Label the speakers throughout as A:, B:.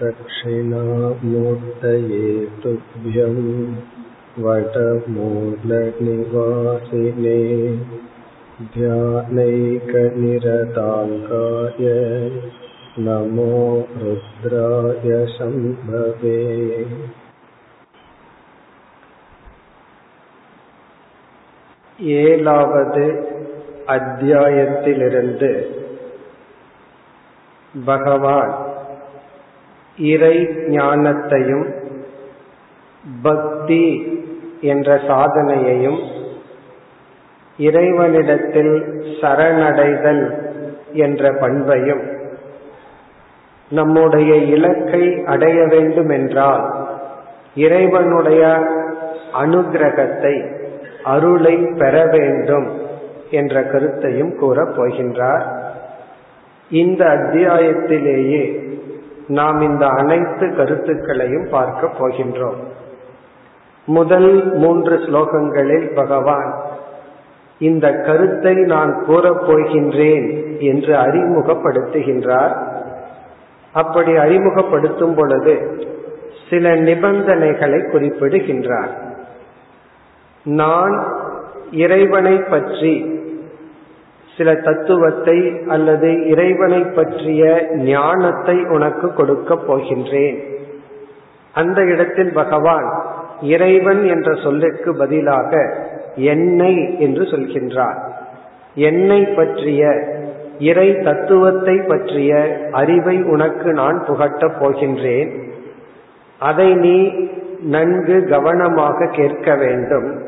A: दक्षिणामूर्तये तुभ्यं वटमूलनिवासिने ध्यानैकनिरताङ्काय नमो रुद्राय शम्भवे ஏழாவது அத்தியாயத்திலிருந்து பகவான் இறை ஞானத்தையும் பக்தி என்ற சாதனையையும் இறைவனிடத்தில் சரணடைதல் என்ற பண்பையும் நம்முடைய இலக்கை அடைய வேண்டும் என்றால் இறைவனுடைய அனுகிரகத்தை அருளை பெற வேண்டும் என்ற கருத்தையும் கூறப் போகின்றார். இந்த அத்தியாயத்திலேயே நாம் இந்த அனைத்து கருத்துக்களையும் பார்க்க போகின்றோம். முதல் மூன்று ஸ்லோகங்களில் பகவான் இந்த கருத்தை நான் கூறப் போகின்றேன் என்று அறிமுகப்படுத்துகின்றார். அப்படி அறிமுகப்படுத்தும் பொழுது சில நிபந்தனைகளை குறிப்பிடுகின்றார். நான் இறைவனை பற்றி சில தத்துவத்தை அல்லது இறைவனை பற்றிய ஞானத்தை உனக்கு கொடுக்க போகின்றேன். அந்த இடத்தில் பகவான் இறைவன் என்ற சொல்லுக்கு பதிலாக என்னை என்று சொல்கின்றார். என்னை பற்றிய இறை தத்துவத்தை பற்றிய அறிவை உனக்கு நான் புகட்டப் போகின்றேன். அதை நீ நன்கு கவனமாக கேட்க வேண்டும்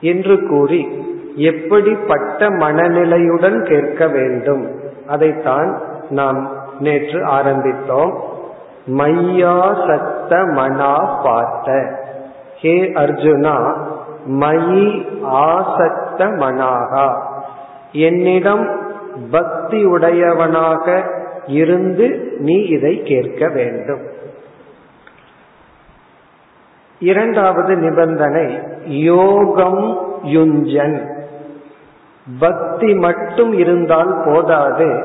A: என்று கூறி எப்படிப்பட்ட மனநிலையுடன் கேட்க வேண்டும்? அதைத்தான் நாம் நேற்று ஆரம்பித்தோம். மையா சத்த மனா பார்த்த. ஹே அர்ஜுனா மயி ஆசக்த மனாகா. என்னிடம் பக்தி உடையவனாக இருந்து நீ இதை கேட்க வேண்டும். இரண்டாவது நிபந்தனை யோகம் யுஞ்சன். பக்தி மட்டும் இருந்தால் போதாது.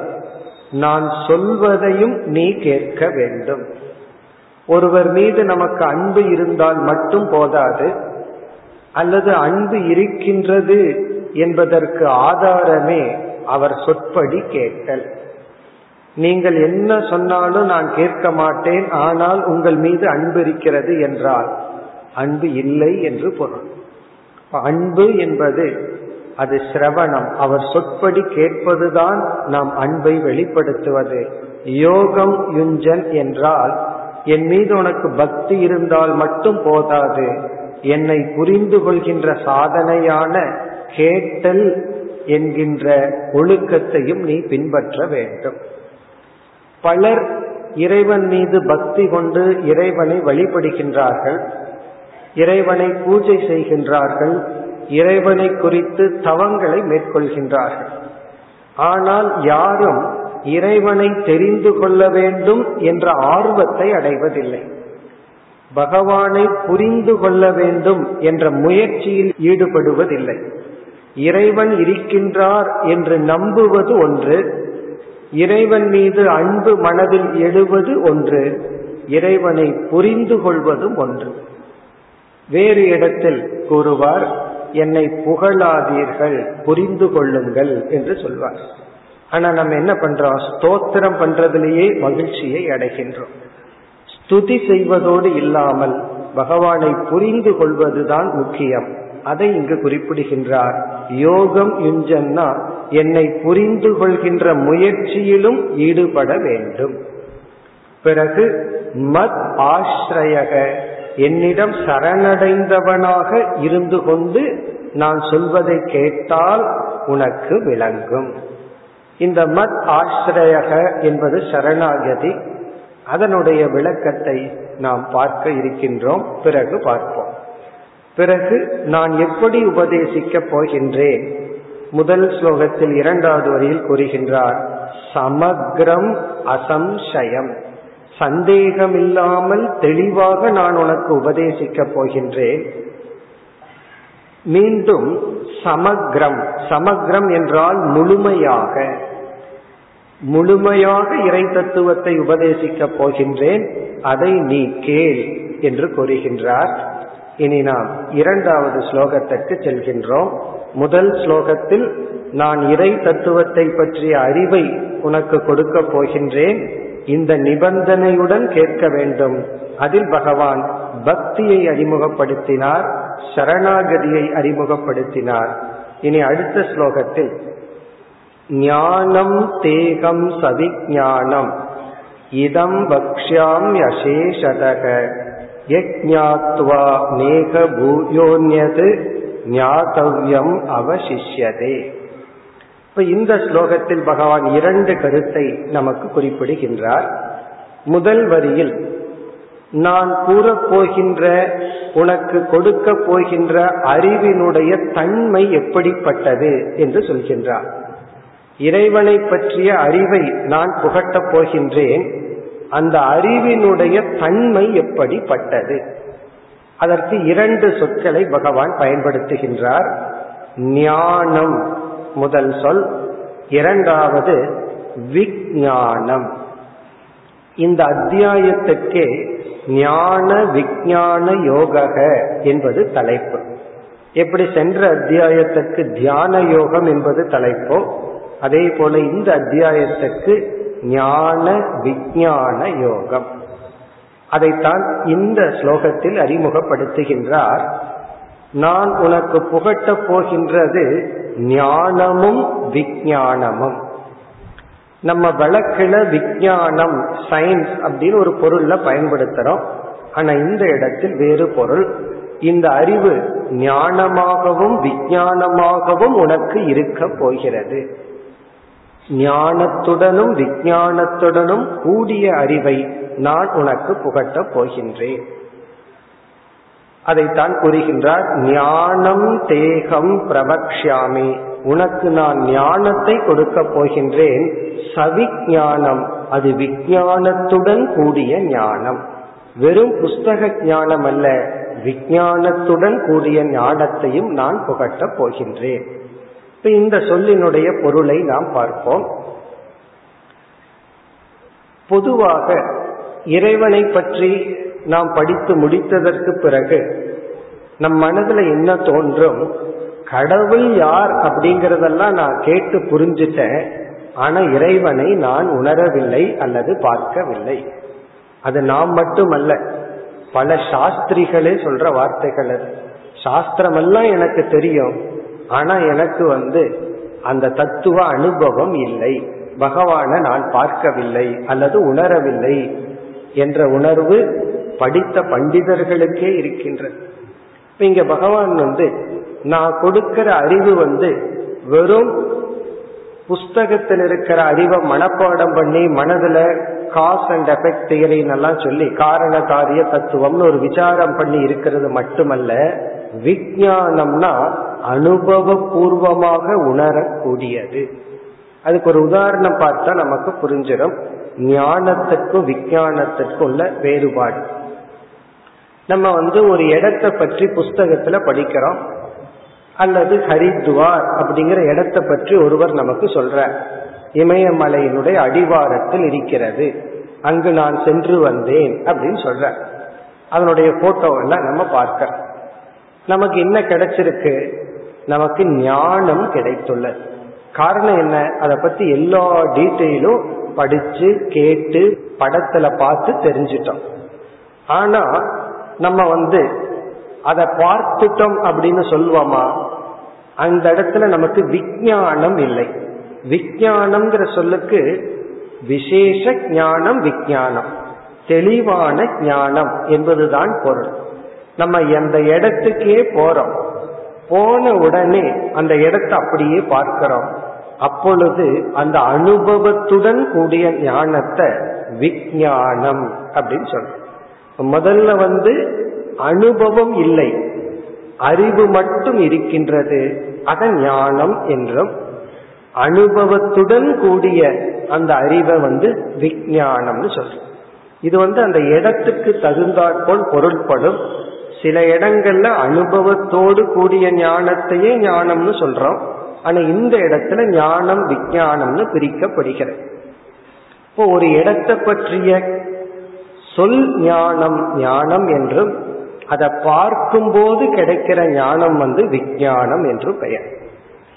A: நான் சொல்வதையும் நீ கேட்க வேண்டும். ஒருவர் மீது நமக்கு அன்பு இருந்தால் மட்டும் போதாது. அல்லது அன்பு இருக்கின்றது என்பதற்கு ஆதாரமே அவர் சொற்படி கேட்டல். நீங்கள் என்ன சொன்னாலும் நான் கேட்க மாட்டேன் ஆனால் உங்கள் மீது அன்பு இருக்கிறது என்றால் அன்பு இல்லை என்று பொருள். அன்பு என்பது அது சிரவணம். அவர் சொற்படி கேட்பதுதான் நாம் அன்பை வெளிப்படுத்துவது. யோகம் யுஞ்சன் என்றால் என் மீது உனக்கு பக்தி இருந்தால் மட்டும் போதாது. என்னை புரிந்து கொள்கின்ற சாதனையான கேட்டல் என்கின்ற ஒழுக்கத்தையும் நீ பின்பற்ற வேண்டும். பலர் இறைவன் மீது பக்தி கொண்டு இறைவனை வழிபடுகின்றார்கள். இறைவனை பூஜை செய்கின்றார்கள். இறைவனை குறித்து தவங்களை மேற்கொள்கின்றார்கள். ஆனால் யாரும் இறைவனை தெரிந்து கொள்ள வேண்டும் என்ற ஆர்வத்தை அடைவதில்லை. பகவானை புரிந்து கொள்ள வேண்டும் என்ற முயற்சியில் ஈடுபடுவதில்லை. இறைவன் இருக்கின்றார் என்று நம்புவது ஒன்று இறைவன் மீது அன்பு மனதில் எழுவது ஒன்று இறைவனை புரிந்து கொள்வதும் ஒன்று. வேறு இடத்தில் கூறுவார் என்னை புகழாதீர்கள் புரிந்து கொள்ளுங்கள் என்று சொல்வார். ஆனா நம்ம என்ன பண்றோம்? ஸ்தோத்திரம் பண்றதுலேயே மகிழ்ச்சியை அடைகின்றோம். ஸ்துதி செய்வதோடு இல்லாமல் பகவானை புரிந்து கொள்வதுதான் முக்கியம். அதை இங்கு குறிப்பிடுகின்றார். யோகம் யுஞ்சன்னா என்னை புரிந்து கொள்கின்ற முயற்சியிலும் ஈடுபட வேண்டும். பிறகு மத் ஆசிரயக என்னிடம் சரணடைந்தவனாக இருந்து கொண்டு நான் சொல்வதை கேட்டால் உனக்கு விளங்கும். இந்த மத் ஆசிரியக என்பது சரணாகதி. அதனுடைய விளக்கத்தை நாம் பார்க்க இருக்கின்றோம். பிறகு பார்ப்போம். பிறகு நான் எப்படி உபதேசிக்கப் போகின்றேன்? முதல் ஸ்லோகத்தில் இரண்டாவது வரியில் கூறுகின்றார் சமக்ரம் அசம்சயம். சந்தேகமில்லாமல் தெளிவாக நான் உனக்கு உபதேசிக்கப் போகின்றேன். மீண்டும் சமக்ரம். சமக்ரம் என்றால் முழுமையாக. முழுமையாக இறை தத்துவத்தை உபதேசிக்கப் போகின்றேன். அதை நீ கேள் என்று கூறுகின்றார். இனி நாம் இரண்டாவது ஸ்லோகத்திற்கு செல்கின்றோம். முதல் ஸ்லோகத்தில் நான் இறை தத்துவத்தை பற்றிய அறிவை உனக்கு கொடுக்க போகின்றேன். இந்த நிபந்தனையுடன் கேட்க வேண்டும். அதில் பகவான் பக்தியை அறிமுகப்படுத்தினார் சரணாகதியை அறிமுகப்படுத்தினார். இனி அடுத்த ஸ்லோகத்தில் ஞானம் தேகம் சவிஞானம் இதம் பக்ஷ்யாம் யசேஷதக யஜ்ஞாத்வா நேக பூயோன்யது ஞாதவ்யம் அவசிஷ்யதே. இப்ப இந்த ஸ்லோகத்தில் பகவான் இரண்டு கருத்தை நமக்கு குறிப்பிடுகின்றார். முதல் வரியில் நான் கூறப்போகின்ற உனக்கு கொடுக்க போகின்ற அறிவினுடைய தன்மை எப்படிப்பட்டது என்று சொல்கின்றார். இறைவனை பற்றிய அறிவை நான் புகட்டப் போகின்றேன். அந்த அறிவினுடைய தன்மை எப்படிப்பட்டது? அதற்கு இரண்டு சொற்களை பகவான் பயன்படுத்துகின்றார். ஞானம். முதல் சொல். இரண்டாவது விஜானம் இந்த அத்தியாயத்துக்கே ஞான விஜான யோக என்பது தலைப்பு. எப்படி சென்ற அத்தியாயத்திற்கு தியான யோகம் என்பது தலைப்போ அதே போல இந்த அத்தியாயத்துக்கு ஞான விஜான யோகம். அதைத்தான் இந்த ஸ்லோகத்தில் அறிமுகப்படுத்துகின்றார். நான் உனக்கு புகட்டப் போகின்றது ஞானமும் விஞ்ஞானமும் நம்ம வழக்கில விஞ்ஞானம் சயின்ஸ் அப்படின்னு ஒரு பொருள்ல பயன்படுத்துறோம். ஆனா இந்த இடத்தில் வேறு பொருள். இந்த அறிவு ஞானமாகவும் விஞ்ஞானமாகவும் உனக்கு இருக்க போகிறது. ஞானத்துடனும் விஞ்ஞானத்துடனும் கூடிய அறிவை நான் உனக்கு புகட்டப் போகின்றேன். அதைத்தான் கூறுகின்றார் ஞானம் தேகம் பிரபக்ஷாமி உனக்கு நான் ஞானத்தை கொடுக்க போகின்றேன் சவிஞானம் அது விஞ்ஞானத்துடன் கூடிய ஞானம். வெறும் புஸ்தக ஞானம் அல்ல விஞ்ஞானத்துடன் கூடிய ஞானத்தையும் நான் புகட்டப் போகின்றேன். இப்ப இந்த சொல்லினுடைய பொருளை நாம் பார்ப்போம். பொதுவாக இறைவனை பற்றி நாம் படித்து முடித்ததற்கு பிறகு நம் மனதுல என்ன தோன்றும்? கடவுள் யார் அப்படிங்கறதெல்லாம் நான் கேட்டு புரிஞ்சுட்டேன். ஆனா இறைவனை நான் உணரவில்லை அல்லது பார்க்கவில்லை. அது நாம் மட்டுமல்ல. பல சாஸ்திரிகளே சொல்ற வார்த்தைகள் அது. சாஸ்திரமெல்லாம் எனக்கு தெரியும். ஆனா எனக்கு வந்து அந்த தத்துவ அனுபவம் இல்லை. பகவான நான் பார்க்கவில்லை அல்லது உணரவில்லை என்ற உணர்வு படித்த பண்டிதர்களுக்கே இருக்கின்றது. இப்ப இங்க பகவான் வந்து நான் கொடுக்கிற அறிவு வந்து வெறும் புஸ்தகத்தில் இருக்கிற அறிவை மனப்பாடம் பண்ணி மனதுல காஸ் அண்ட் எஃபெக்ட் தியரின்னெல்லாம் சொல்லி காரண காரிய தத்துவம்னு ஒரு விசாரம் பண்ணி இருக்கிறது மட்டுமல்ல விஜயானம்னா அனுபவபூர்வமாக உணரக்கூடியது. அதுக்கு ஒரு உதாரணம் பார்த்தா நமக்கு புரிஞ்சிடும். ஞானத்துக்கும் விஞ்ஞானத்திற்கும் உள்ள வேறுபாடு. நம்ம வந்து ஒரு இடத்தை பற்றி புஸ்தகத்துல படிக்கிறோம். அல்லது ஹரித்வார் அப்படிங்கிற இடத்தை பற்றி ஒருவர் நமக்கு சொல்ற இமயமலையினுடைய அடிவாரத்தில் இருக்கிறது. அங்கு நான் சென்று வந்தேன் அப்படின்னு சொல்ற அதனுடைய போட்டோவெல்லாம் நம்ம பார்க்கிறோம் நமக்கு என்ன கிடைச்சிருக்கு? நமக்கு ஞானம் கிடைத்துள்ளது. காரணம் என்ன? அதை பத்தி எல்லா டீட்டெயிலும் படிச்சு கேட்டு படத்துல பார்த்து தெரிஞ்சிட்டோம். ஆனா நம்ம வந்து அதை பார்த்துட்டோம் அப்படின்னு சொல்லுவோமா? அந்த இடத்துல நமக்கு விஞ்ஞானம் இல்லை. விஜயானம்ங்கிற சொல்லுக்கு விசேஷ ஞானம் விஞ்ஞானம். தெளிவான ஞானம் என்பதுதான் பொருள். நம்ம எந்த இடத்துக்கே போறோம். போன உடனே அந்த இடத்தை அப்படியே பார்க்கிறோம். அப்பொழுது அந்த அனுபவத்துடன் கூடிய ஞானத்தை விஞ்ஞானம் அப்படின்னு சொல்றோம். முதல்ல வந்து அனுபவம் இல்லை. அறிவு மட்டும் இருக்கின்றது. அதன் ஞானம் என்றும் அனுபவத்துடன் கூடிய அந்த அறிவை வந்து விஞ்ஞானம்னு சொல்றோம். இது வந்து அந்த இடத்துக்கு தகுந்தாற்போல் பொருள்படும். சில இடங்கள்ல அனுபவத்தோடு கூடிய ஞானத்தையே ஞானம்னு சொல்றோம். ஆனா இந்த இடத்துல ஞானம் விஞ்ஞானம்னு பிரிக்கப்படுகிறது. இப்போ ஒரு இடத்தை பற்றிய சொல் ஞானம் ஞானம் என்றும் அதை பார்க்கும்போது கிடைக்கிற ஞானம் வந்து விஞ்ஞானம் என்று பெயர்.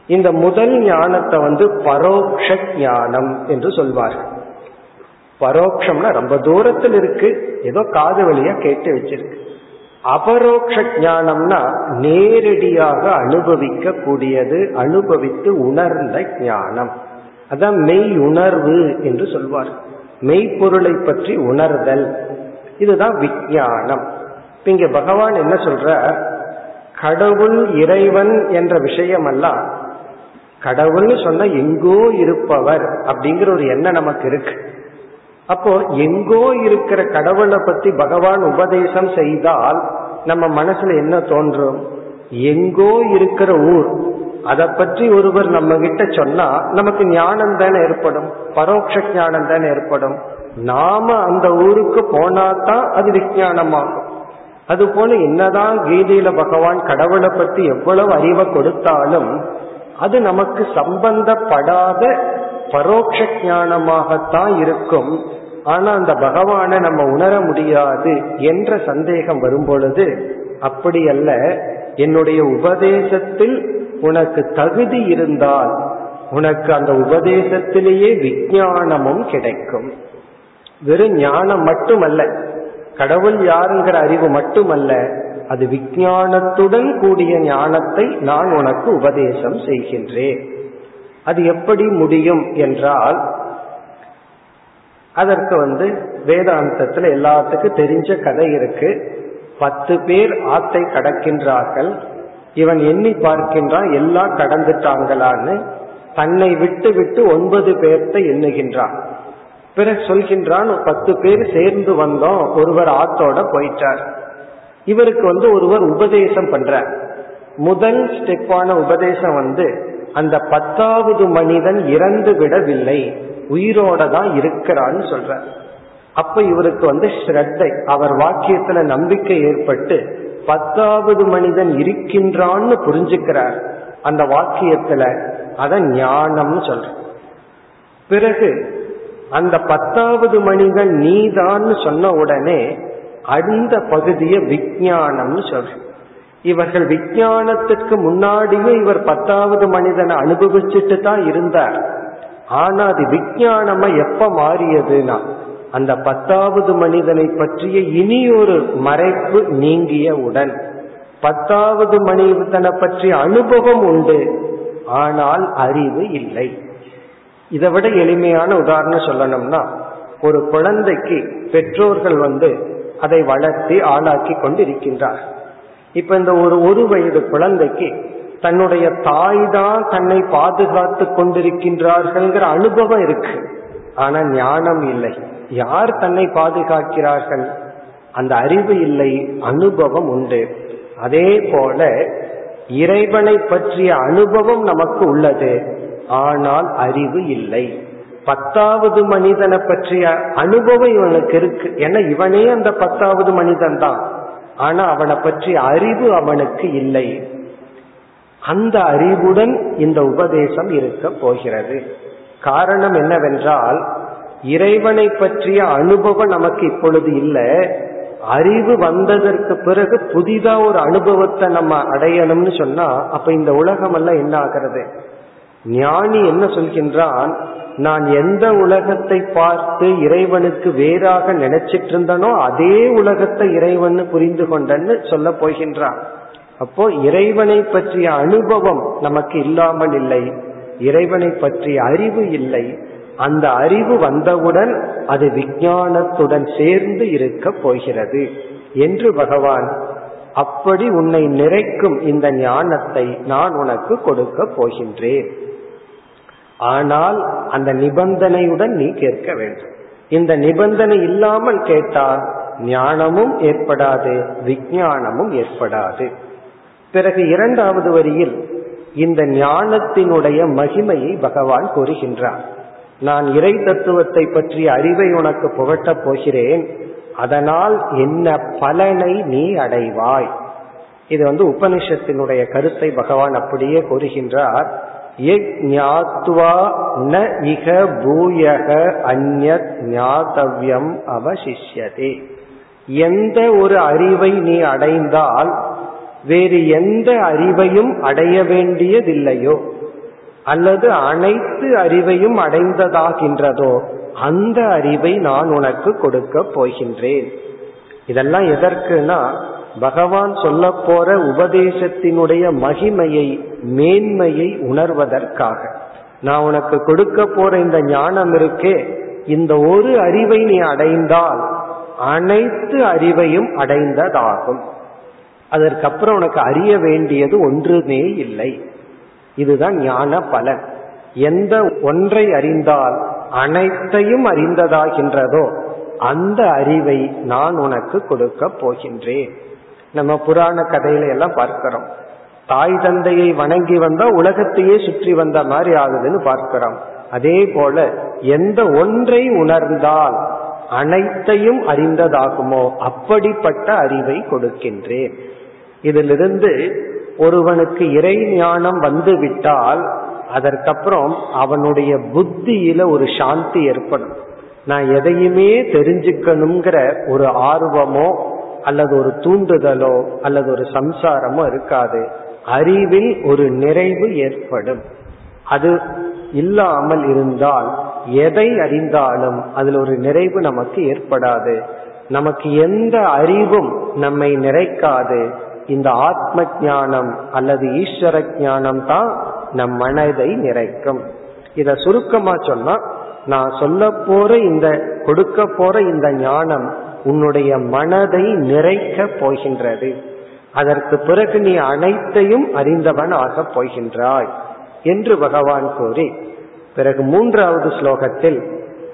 A: இந்த முதல் ஞானத்தை வந்து பரோக்ஷ ஞானம் என்று சொல்வார்கள். பரோக்ஷம்னா ரொம்ப தூரத்தில் இருக்கு ஏதோ காது வழியா கேட்டு வச்சிருக்கு. அபரோக்ஷ ஞானம்னா நேரடியாக அனுபவிக்க கூடியது அனுபவித்து உணர்ந்த ஞானம். அதான் மெய் உணர்வு என்று சொல்வார்கள். மெய்ப்பொருளை பற்றி உணர்தல். இதுதான் விஞ்ஞானம். இங்க பகவான் என்ன சொல்ற? கடவுள் இறைவன் என்ற விஷயம் அல்ல கடவுள்னு சொன்னா எங்கோ இருப்பவர் அப்படிங்கிற ஒரு எண்ணம் நமக்கு இருக்கு. அப்போ எங்கோ இருக்கிற கடவுளை பத்தி பகவான் உபதேசம் செய்தால் நம்ம மனசுல என்ன தோன்றும்? எங்கோ இருக்கிற ஊர் அதை பற்றி ஒருவர் நம்ம கிட்ட சொன்னா நமக்கு ஞானம் தானே ஏற்படும் பரோட்ச ஞானம் தானே ஏற்படும். நாம அந்த ஊருக்கு போனாதான் அது விஜயானமாகும் அது போல என்னதான் கீதையில பகவான் கடவுளை பற்றி எவ்வளவு அறிவை கொடுத்தாலும் அது நமக்கு சம்பந்தப்படாத பரோட்ச ஞானமாகத்தான் இருக்கும். ஆனா அந்த பகவானை நம்ம உணர முடியாது என்ற சந்தேகம் வரும் பொழுது அப்படி அல்ல என்னுடைய உபதேசத்தில் உனக்கு தகுதி இருந்தால் உனக்கு அந்த உபதேசத்திலேயே விஞ்ஞானமும் கிடைக்கும். வெறும் ஞானம் மட்டுமல்ல கடவுள் யாருங்கிற அறிவு மட்டுமல்ல அது விஞ்ஞானத்துடன் கூடிய ஞானத்தை நான் உனக்கு உபதேசம் செய்கின்றேன். அது எப்படி முடியும் என்றால் அதற்கு வந்து வேதாந்தத்துல எல்லாத்துக்கும் தெரிஞ்ச கதை இருக்கு. பத்து பேர் ஆத்தை கடக்கின்றார்கள். இவன் எண்ணி பார்க்கின்றான் எல்லாம் கடந்துட்டாங்களான்னு. தன்னை விட்டு விட்டு ஒன்பது பேர்த்த எண்ணுகின்றான். பிறகு சொல்கின்றான் பத்து பேர் சேர்ந்து வந்தோம் ஒருவர் ஆத்தோட போயிட்டார். இவருக்கு வந்து ஒருவர் உபதேசம் பண்ற முதல் ஸ்டெப்பான உபதேசம் வந்து அந்த பத்தாவது மனிதன் இறந்து விடவில்லை உயிரோட தான் இருக்கிறான்னு சொல்ற அப்ப இவருக்கு வந்து ஸ்ரத்தை அவர் வாக்கியத்துல நம்பிக்கை ஏற்பட்டு பத்தாவது மனிதன் இருக்கின்றான்னு புரிஞ்சுக்கிறார். அந்த வாக்கியத்துல அத ஞானம்னு சொல்ற பிறகு அந்த பத்தாவது மனிதன் நீதான்னு சொன்ன உடனே அந்த பகுதியை விஞ்ஞானம்னு சொல்ற இவர்கள் விஞ்ஞானத்துக்கு முன்னாடியே இவர் பத்தாவது மனிதனை அனுபவிச்சுட்டு தான் இருந்தார். ஆனா அது விஜயானமா எப்ப மாறியதுன்னா அந்த பத்தாவது மனிதனை பற்றிய இனி ஒரு மறைப்பு நீங்கியவுடன் பத்தாவது மனிதனை பற்றிய அனுபவம் உண்டு ஆனால் அறிவு இல்லை. இதை விட எளிமையான உதாரணம் சொல்லணும்னா ஒரு குழந்தைக்கு பெற்றோர்கள் வந்து அதை வளர்த்தி ஆளாக்கி கொண்டு இருக்கின்றார் இப்ப இந்த ஒரு ஒரு வயது குழந்தைக்கு தன்னுடைய தாய் தான் தன்னை பாதுகாத்து கொண்டிருக்கின்றார்கள்ங்கிற அனுபவம் இருக்கு. ஆனா ஞானம் இல்லை. யார் தன்னை பாதுகாக்கிறார்கள்? அந்த அறிவு இல்லை அனுபவம் உண்டு. அதே போல இறைவனை பற்றிய அனுபவம் நமக்கு உள்ளது. ஆனால் அறிவு இல்லை. பத்தாவது மனிதனை பற்றிய அனுபவம் இவனுக்கு இருக்கு. ஏன்னா இவனே அந்த பத்தாவது மனிதன் தான் ஆனா அவனை பற்றிய அறிவு அவனுக்கு இல்லை. அந்த அறிவுடன் இந்த உபதேசம் இருக்க போகிறது. காரணம் என்னவென்றால் இறைவனை பற்றிய அனுபவம் நமக்கு இப்பொழுது இல்லை. அறிவு வந்ததற்கு பிறகு புதிதா ஒரு அனுபவத்தை நம்ம அடையணும்னு சொன்னா அப்ப இந்த உலகம் எல்லாம் என்ன ஆகிறது? ஞானி என்ன சொல்கின்றான்? நான் எந்த உலகத்தை பார்த்து இறைவனுக்கு வேறாக நினைச்சிட்டு இருந்தனோ அதே உலகத்தை இறைவன் புரிந்து கொண்டன்னு சொல்ல போகின்றான். அப்போ இறைவனை பற்றிய அனுபவம் நமக்கு இல்லாமல் இல்லை. இறைவனை பற்றிய அறிவு இல்லை. அந்த அறிவு வந்தவுடன் அது விஞ்ஞானத்துடன் சேர்ந்து இருக்க போகிறது என்று பகவான் அப்படி உன்னை நிறைக்கும் இந்த ஞானத்தை நான் உனக்கு கொடுக்க போகின்றேன். ஆனால் அந்த நிபந்தனையுடன் நீ கேட்க வேண்டும். இந்த நிபந்தனை இல்லாமல் கேட்டால் ஞானமும் ஏற்படாது விஞ்ஞானமும் ஏற்படாது. பிறகு இரண்டாவது வரியில் இந்த ஞானத்தினுடைய மகிமையை பகவான் கூறுகின்றார். நான் இறை தத்துவத்தை பற்றிய அறிவை உனக்கு புகட்டப் போகிறேன். அதனால் என்ன பலனை நீ அடைவாய்? இது வந்து உபனிஷத்தினுடைய கருத்தை பகவான் அப்படியே கூறுகின்றார். ந இக பூயக அந்நத் ஞாதவ்யம் அவசிஷ்யதே. எந்த ஒரு அறிவை நீ அடைந்தால் வேறு எந்த அறிவையும் அடைய வேண்டியதில்லையோ? அல்லது அனைத்து அறிவையும் அடைந்ததாகின்றதோ அந்த அறிவை நான் உனக்கு கொடுக்க போகின்றேன். இதெல்லாம் எதற்குனா பகவான் சொல்ல போற உபதேசத்தினுடைய மகிமையை மேன்மையை உணர்வதற்காக. நான் உனக்கு கொடுக்க போற இந்த ஞானம் இருக்கே இந்த ஒரு அறிவை நீ அடைந்தால் அனைத்து அறிவையும் அடைந்ததாகும். அதற்கப்புறம் உனக்கு அறிய வேண்டியது ஒன்றுமே இல்லை. இதுதான் ஞான பலன். எந்த ஒன்றை அறிந்தால் அனைத்தையும் அறிந்ததாகின்றதோ அந்த அறிவை நான் உனக்கு கொடுக்க போகின்றேன். நம்ம புராண கதையில எல்லாம் பார்க்கிறோம். தாய் தந்தையை வணங்கி வந்தா உலகத்தையே சுற்றி வந்த மாதிரி ஆகுதுன்னு பார்க்கிறோம். அதே போல எந்த ஒன்றை உணர்ந்தால் அனைத்தையும் அறிந்ததாகுமோ அப்படிப்பட்ட அறிவை கொடுக்கின்றேன். இதிலிருந்து ஒருவனுக்கு இறை ஞானம் வந்துவிட்டால் அதற்கப்புறம் அவனுடைய புத்தியில ஒரு சாந்தி ஏற்படும். நான் எதையுமே தெரிஞ்சுக்கணுங்கிற ஒரு ஆர்வமோ அல்லது ஒரு தூண்டுதலோ அல்லது ஒரு சம்சாரமோ இருக்காது. அறிவில் ஒரு நிறைவு ஏற்படும். அது இல்லாமல் இருந்தால் எதை அறிந்தாலும் அதில் ஒரு நிறைவு நமக்கு ஏற்படாது. நமக்கு எந்த அறிவும் நம்மை நிறைக்காது. இந்த ஆத்ம ஞானம் அல்லது ஈஸ்வர ஞானம் தான் நம் மனதை நிறைக்கும். இத சுருக்கமா சொன்னா நான் சொல்ல போற இந்த கொடுக்க போற இந்த ஞானம் உன்னுடைய மனதை நிறைக்க போகின்றது. அதற்கு பிறகு நீ அனைத்தையும் அறிந்தவன் ஆக போகின்றாய் என்று பகவான் கூறி. பிறகு மூன்றாவது ஸ்லோகத்தில்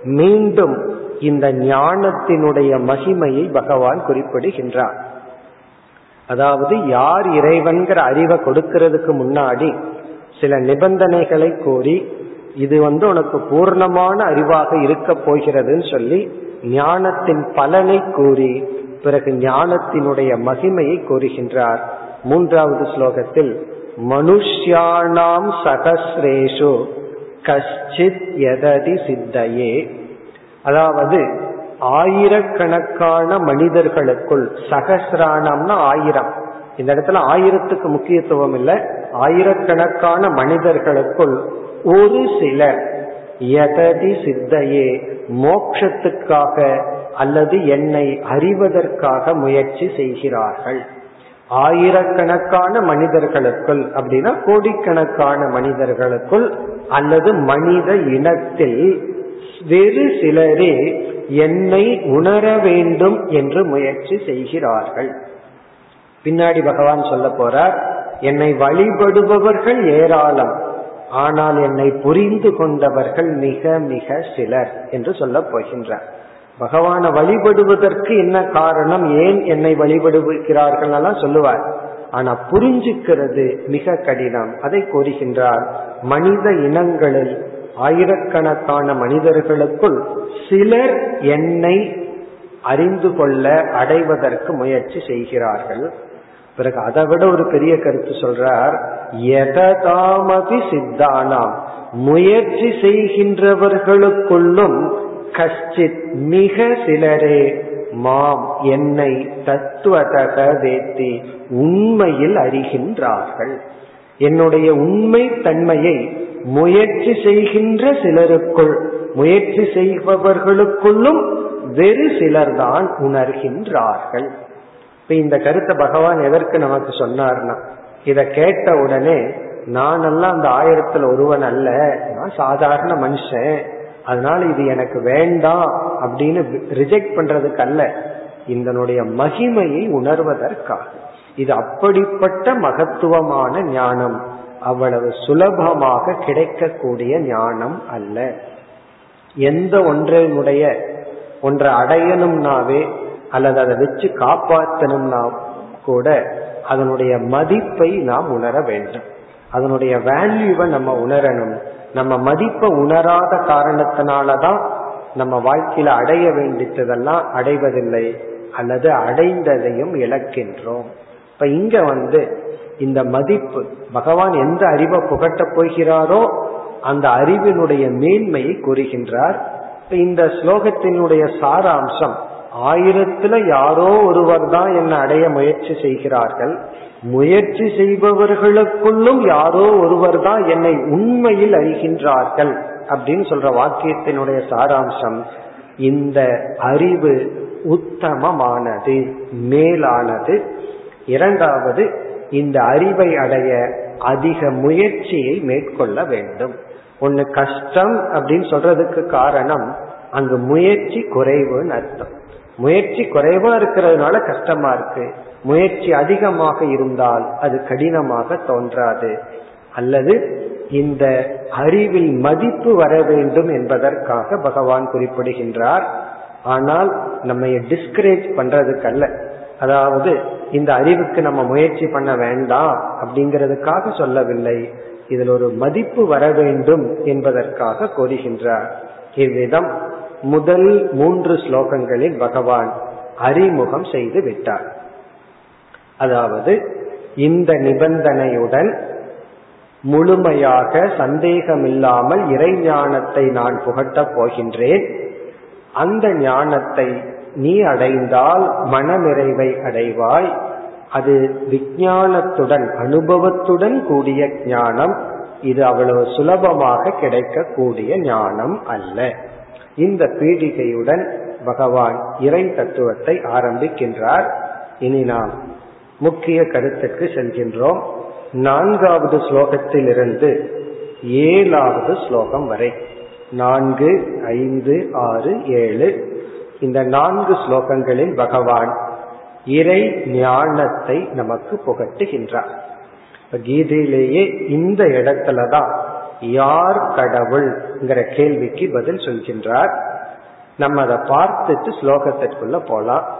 A: மீண்டும் இந்த ஞானத்தினுடைய மகிமையை பகவான் குறிப்பிடுகின்றார். அதாவது யார் இறைவன்கிற அறிவை கொடுக்கிறதுக்கு முன்னாடி சில நிபந்தனைகளை கூறி இது வந்து உனக்கு பூர்ணமான அறிவாக இருக்க போகிறதுன்னு சொல்லி ஞானத்தின் பலனை கூறி பிறகு ஞானத்தினுடைய மகிமையை கூறுகின்றார். மூன்றாவது ஸ்லோகத்தில் மனுஷ்யானாம் சகசிரேஷு கஷ்டித் எததி சித்தையே. அதாவது ஆயிரக்கணக்கான மனிதர்களுக்குள் சகசிரானம்னா ஆயிரம். இந்த இடத்துல ஆயிரத்துக்கு முக்கியத்துவம் இல்லை. ஆயிரக்கணக்கான மனிதர்களுக்குள் ஒரு சிலர் எததி சித்தையே மோக்ஷத்துக்காக அல்லது என்னை அறிவதற்காக முயற்சி செய்கிறார்கள். ஆயிரக்கணக்கான மனிதர்களுக்குள் அப்படின்னா கோடிக்கணக்கான மனிதர்களுக்குள் அல்லது மனித இனத்தில் வெறு சிலரே என்னை உணர வேண்டும் என்று முயற்சி செய்கிறார்கள். பின்னாடி பகவான் சொல்ல போறார் என்னை வழிபடுபவர்கள் ஏராளம் ஆனால் என்னை புரிந்து கொண்டவர்கள் மிக மிக சிலர் என்று சொல்ல போகின்றார். பகவானை வழிபடுவதற்கு என்ன காரணம் ஏன் என்னை வழிபடுகிறார்கள் எல்லாம் சொல்லுவார். ஆனா புரிஞ்சுக்கிறது மிக கடினம் அதை கூறுகின்றார். மனித இனங்களில் ஆயிரக்கணக்கான மனிதர்களுக்குள் சிலர் என்னை அறிந்து கொள்ள அடைவதற்கு முயற்சி செய்கிறார்கள். பிறகு அதை விட ஒரு பெரிய கருத்து சொல்றார் எததாமபி சித்தானாம்? முயற்சி செய்கின்றவர்களுக்குள்ளும் கஷ்டித் மிக சிலரே. மாம் என்னை தத்துவதக வேத்தி உண்மையில் அறிகின்றார்கள். என்னுடைய உண்மை தன்மையை முயற்சி செய்கின்ற சிலருக்குள் முயற்சி செய்பவர்களுக்குள்ளும் வெறு சிலர்தான் உணர்கின்றார்கள். இப்ப இந்த கருத்தை பகவான் எதற்கு நமக்கு சொன்னார்னா இத கேட்ட உடனே நான் எல்லாம் அந்த ஆயிரத்துல ஒருவன் அல்ல. நான் சாதாரண மனுஷன். அதனால இது எனக்கு வேண்டாம் அப்படின்னு ரிஜெக்ட் பண்றதுக்கு அல்ல. இதனுடைய மகிமையை உணர்வதற்காக. இது அப்படிப்பட்ட மகத்துவமான ஞானம். அவ்வளவு சுலபமாக கிடைக்கக்கூடிய ஞானம் அல்ல. எந்த ஒன்றினுடைய ஒன்றை அடையணும்னாவே அல்லது அதை வச்சு காப்பாற்றணும்னா கூட அதனுடைய மதிப்பை நாம் உணர வேண்டும். அதனுடைய வேல்யூவை நம்ம உணரணும். நம்ம மதிப்பை உணராத காரணத்தினாலதான் நம்ம வாழ்க்கையில அடைய வேண்டியதெல்லாம் அடைவதில்லை அல்லது அடைந்ததையும் இழக்கின்றோம். இப்ப இங்க வந்து இந்த மதிப்பு பகவான் எந்த அறிவை புகட்டப் போகிறாரோ அந்த அறிவினுடைய மேன்மையை கூறுகின்றார். இந்த ஸ்லோகத்தினுடைய சாராம்சம் ஆயிரத்துல யாரோ ஒருவர் தான் என்னை அடைய முயற்சி செய்கிறார்கள். முயற்சி செய்பவர்களுக்குள்ளும் யாரோ ஒருவர் தான் என்னை உண்மையில் அறிகின்றார்கள் அப்படின்னு சொல்ற வாக்கியத்தினுடைய சாராம்சம் இந்த அறிவு உத்தமமானது மேலானது. இரண்டாவது இந்த அறிவை அடைய அதிக முயற்சியை மேற்கொள்ள வேண்டும். ஒன்னு கஷ்டம் அப்படின்னு சொல்றதுக்கு காரணம் அங்கு முயற்சி குறைவுன்னு அர்த்தம். முயற்சி குறைவா இருக்கிறதுனால கஷ்டமா இருக்கு. முயற்சி அதிகமாக இருந்தால் அது கடினமாக தோன்றாது. அல்லது இந்த அறிவில் மதிப்பு வர வேண்டும் என்பதற்காக பகவான் குறிப்பிடுகின்றார். ஆனால் நம்ம டிஸ்கரேஜ் பண்றதுக்கு அல்ல அதாவது இந்த அறிவுக்கு நம்ம முயற்சி பண்ண வேண்டாம் அப்படிங்கிறதுக்காக சொல்லவில்லை. இதில் ஒரு மதிப்பு வர வேண்டும் என்பதற்காக கோருகின்றார். இவ்விதம் முதல் மூன்று ஸ்லோகங்களில் பகவான் அறிமுகம் செய்து விட்டார். அதாவது இந்த நிபந்தனையுடன் முழுமையாக சந்தேகமில்லாமல் இறை ஞானத்தை நான் புகட்டப் போகின்றேன். அந்த ஞானத்தை நீ அடைந்தால் மனநிறைவை அடைவாய். அது விஞ்ஞானத்துடன் அனுபவத்துடன் கூடிய ஞானம். இது அவ்வளவு சுலபமாக கிடைக்கக்கூடிய ஞானம் அல்ல. இந்த பீடிகையுடன் பகவான் இறை தத்துவத்தை ஆரம்பிக்கின்றார். இனி நாம் முக்கிய கருத்துக்கு செல்கின்றோம். நான்காவது ஸ்லோகத்திலிருந்து ஏழாவது ஸ்லோகம் வரை. நான்கு ஐந்து ஆறு ஏழு. இந்த நான்கு ஸ்லோகங்களில் பகவான் இறை ஞானத்தை நமக்கு புகட்டுகின்றார். கீதையிலேயே இந்த இடத்துலதான் யார் கடவுள்ங்கிற கேள்விக்கு பதில் சொல்கின்றார். நம்ம அதை பார்த்துட்டு ஸ்லோகத்திற்குள்ள போலாம்.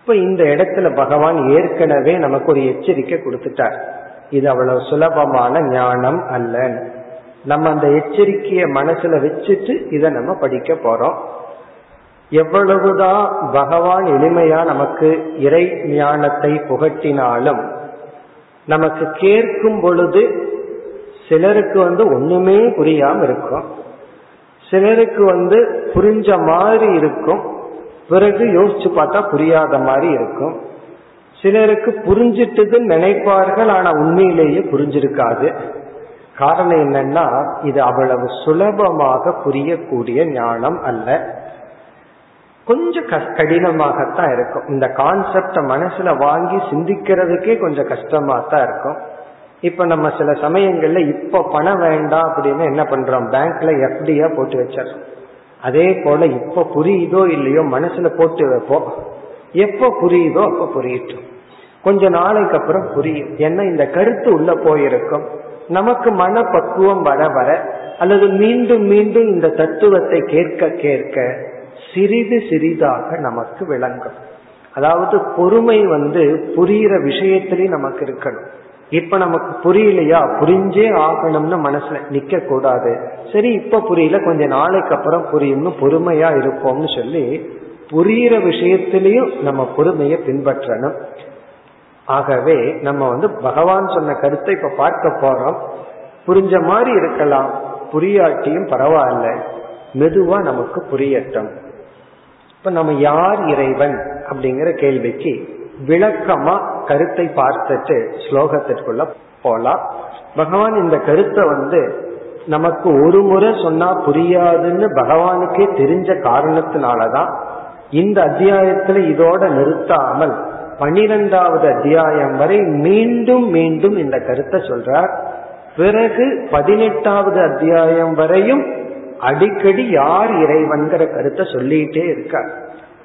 A: இப்ப இந்த இடத்துல பகவான் ஏற்கனவே நமக்கு ஒரு எச்சரிக்கை கொடுத்துட்டார். இது அவ்வளவு சுலபமான ஞானம் அல்ல நம்ம அந்த எச்சரிக்கையை மனசுல வச்சுட்டு இதை நம்ம படிக்க போறோம். எவ்வளவுதான் பகவான் எளிமையா நமக்கு இறை ஞானத்தை புகட்டினாலும் நமக்கு கேட்கும் பொழுது சிலருக்கு வந்து ஒண்ணுமே புரியாம இருக்கும். சிலருக்கு வந்து புரிஞ்ச மாதிரி இருக்கும். பிறகு யோசிச்சு பார்த்தா புரியாத மாதிரி இருக்கும். சிலருக்கு புரிஞ்சிட்டதுன்னு நினைப்பார்கள் ஆனா உண்மையிலேயே புரிஞ்சிருக்காது. காரணம் என்னன்னா இது அவ்வளவு சுலபமாக புரியக்கூடிய ஞானம் அல்ல. கொஞ்சம் கடினமாகத்தான் இருக்கும். இந்த கான்செப்ட மனசுல வாங்கி சிந்திக்கிறதுக்கே கொஞ்சம் கஷ்டமா தான் இருக்கும். இப்ப நம்ம சில சமயங்கள்ல இப்ப பணம் வேண்டாம் அப்படின்னு என்ன பண்றோம்? பேங்க்ல எஃப்டியா போட்டு வச்சிடறோம். அதே போல இப்ப புரியுதோ இல்லையோ மனசுல போட்டு வைப்போம். எப்ப புரியுதோ அப்ப புரியட்டும். கொஞ்ச நாளைக்கு அப்புறம் புரியும். ஏன்னா இந்த கருத்து உள்ள போயிருக்கும். நமக்கு மன பக்குவம் வர வர அல்லது மீண்டும் மீண்டும் இந்த தத்துவத்தை கேட்க கேட்க சிறிது சிறிதாக நமக்கு விளங்கும். அதாவது பொறுமை வந்து புரிகிற விஷயத்திலேயும் நமக்கு இருக்கணும். இப்ப நமக்கு புரியலையா? புரிஞ்சே ஆகணும்னு மனசுல நிக்க கூடாது சரி இப்ப புரியல கொஞ்ச நாளைக்கு அப்புறம் புரியும்னு பொறுமையா இருப்போம்னு சொல்லி புரியிற விஷயத்திலையும் நம்ம பொறுமையை பின்பற்றணும். ஆகவே நம்ம வந்து பகவான் சொன்ன கருத்தை இப்ப பார்க்க போறோம். புரிஞ்ச மாதிரி இருக்கலாம். புரியாட்டியும் பரவாயில்ல. மெதுவா நமக்கு புரியட்டும். இப்ப நம்ம யார் இறைவன் அப்படிங்கிற கேள்விக்கு விளக்கமா கருத்தை பார்த்துட்டு ஸ்லோகத்திற்குள்ள போலாம். பகவான் இந்த கருத்தை வந்து நமக்கு ஒரு முறை சொன்னா புரியாதுன்னு பகவானுக்கே தெரிஞ்ச காரணத்தினாலதான் இந்த அத்தியாயத்துல இதோட நிறுத்தாமல் பனிரெண்டாவது அத்தியாயம் வரை மீண்டும் மீண்டும் இந்த கருத்தை சொல்றார். பிறகு பதினெட்டாவது அத்தியாயம் வரையும் அடிக்கடி யார் இறைவன்கிற கருத்தை சொல்லிட்டே இருக்கார்.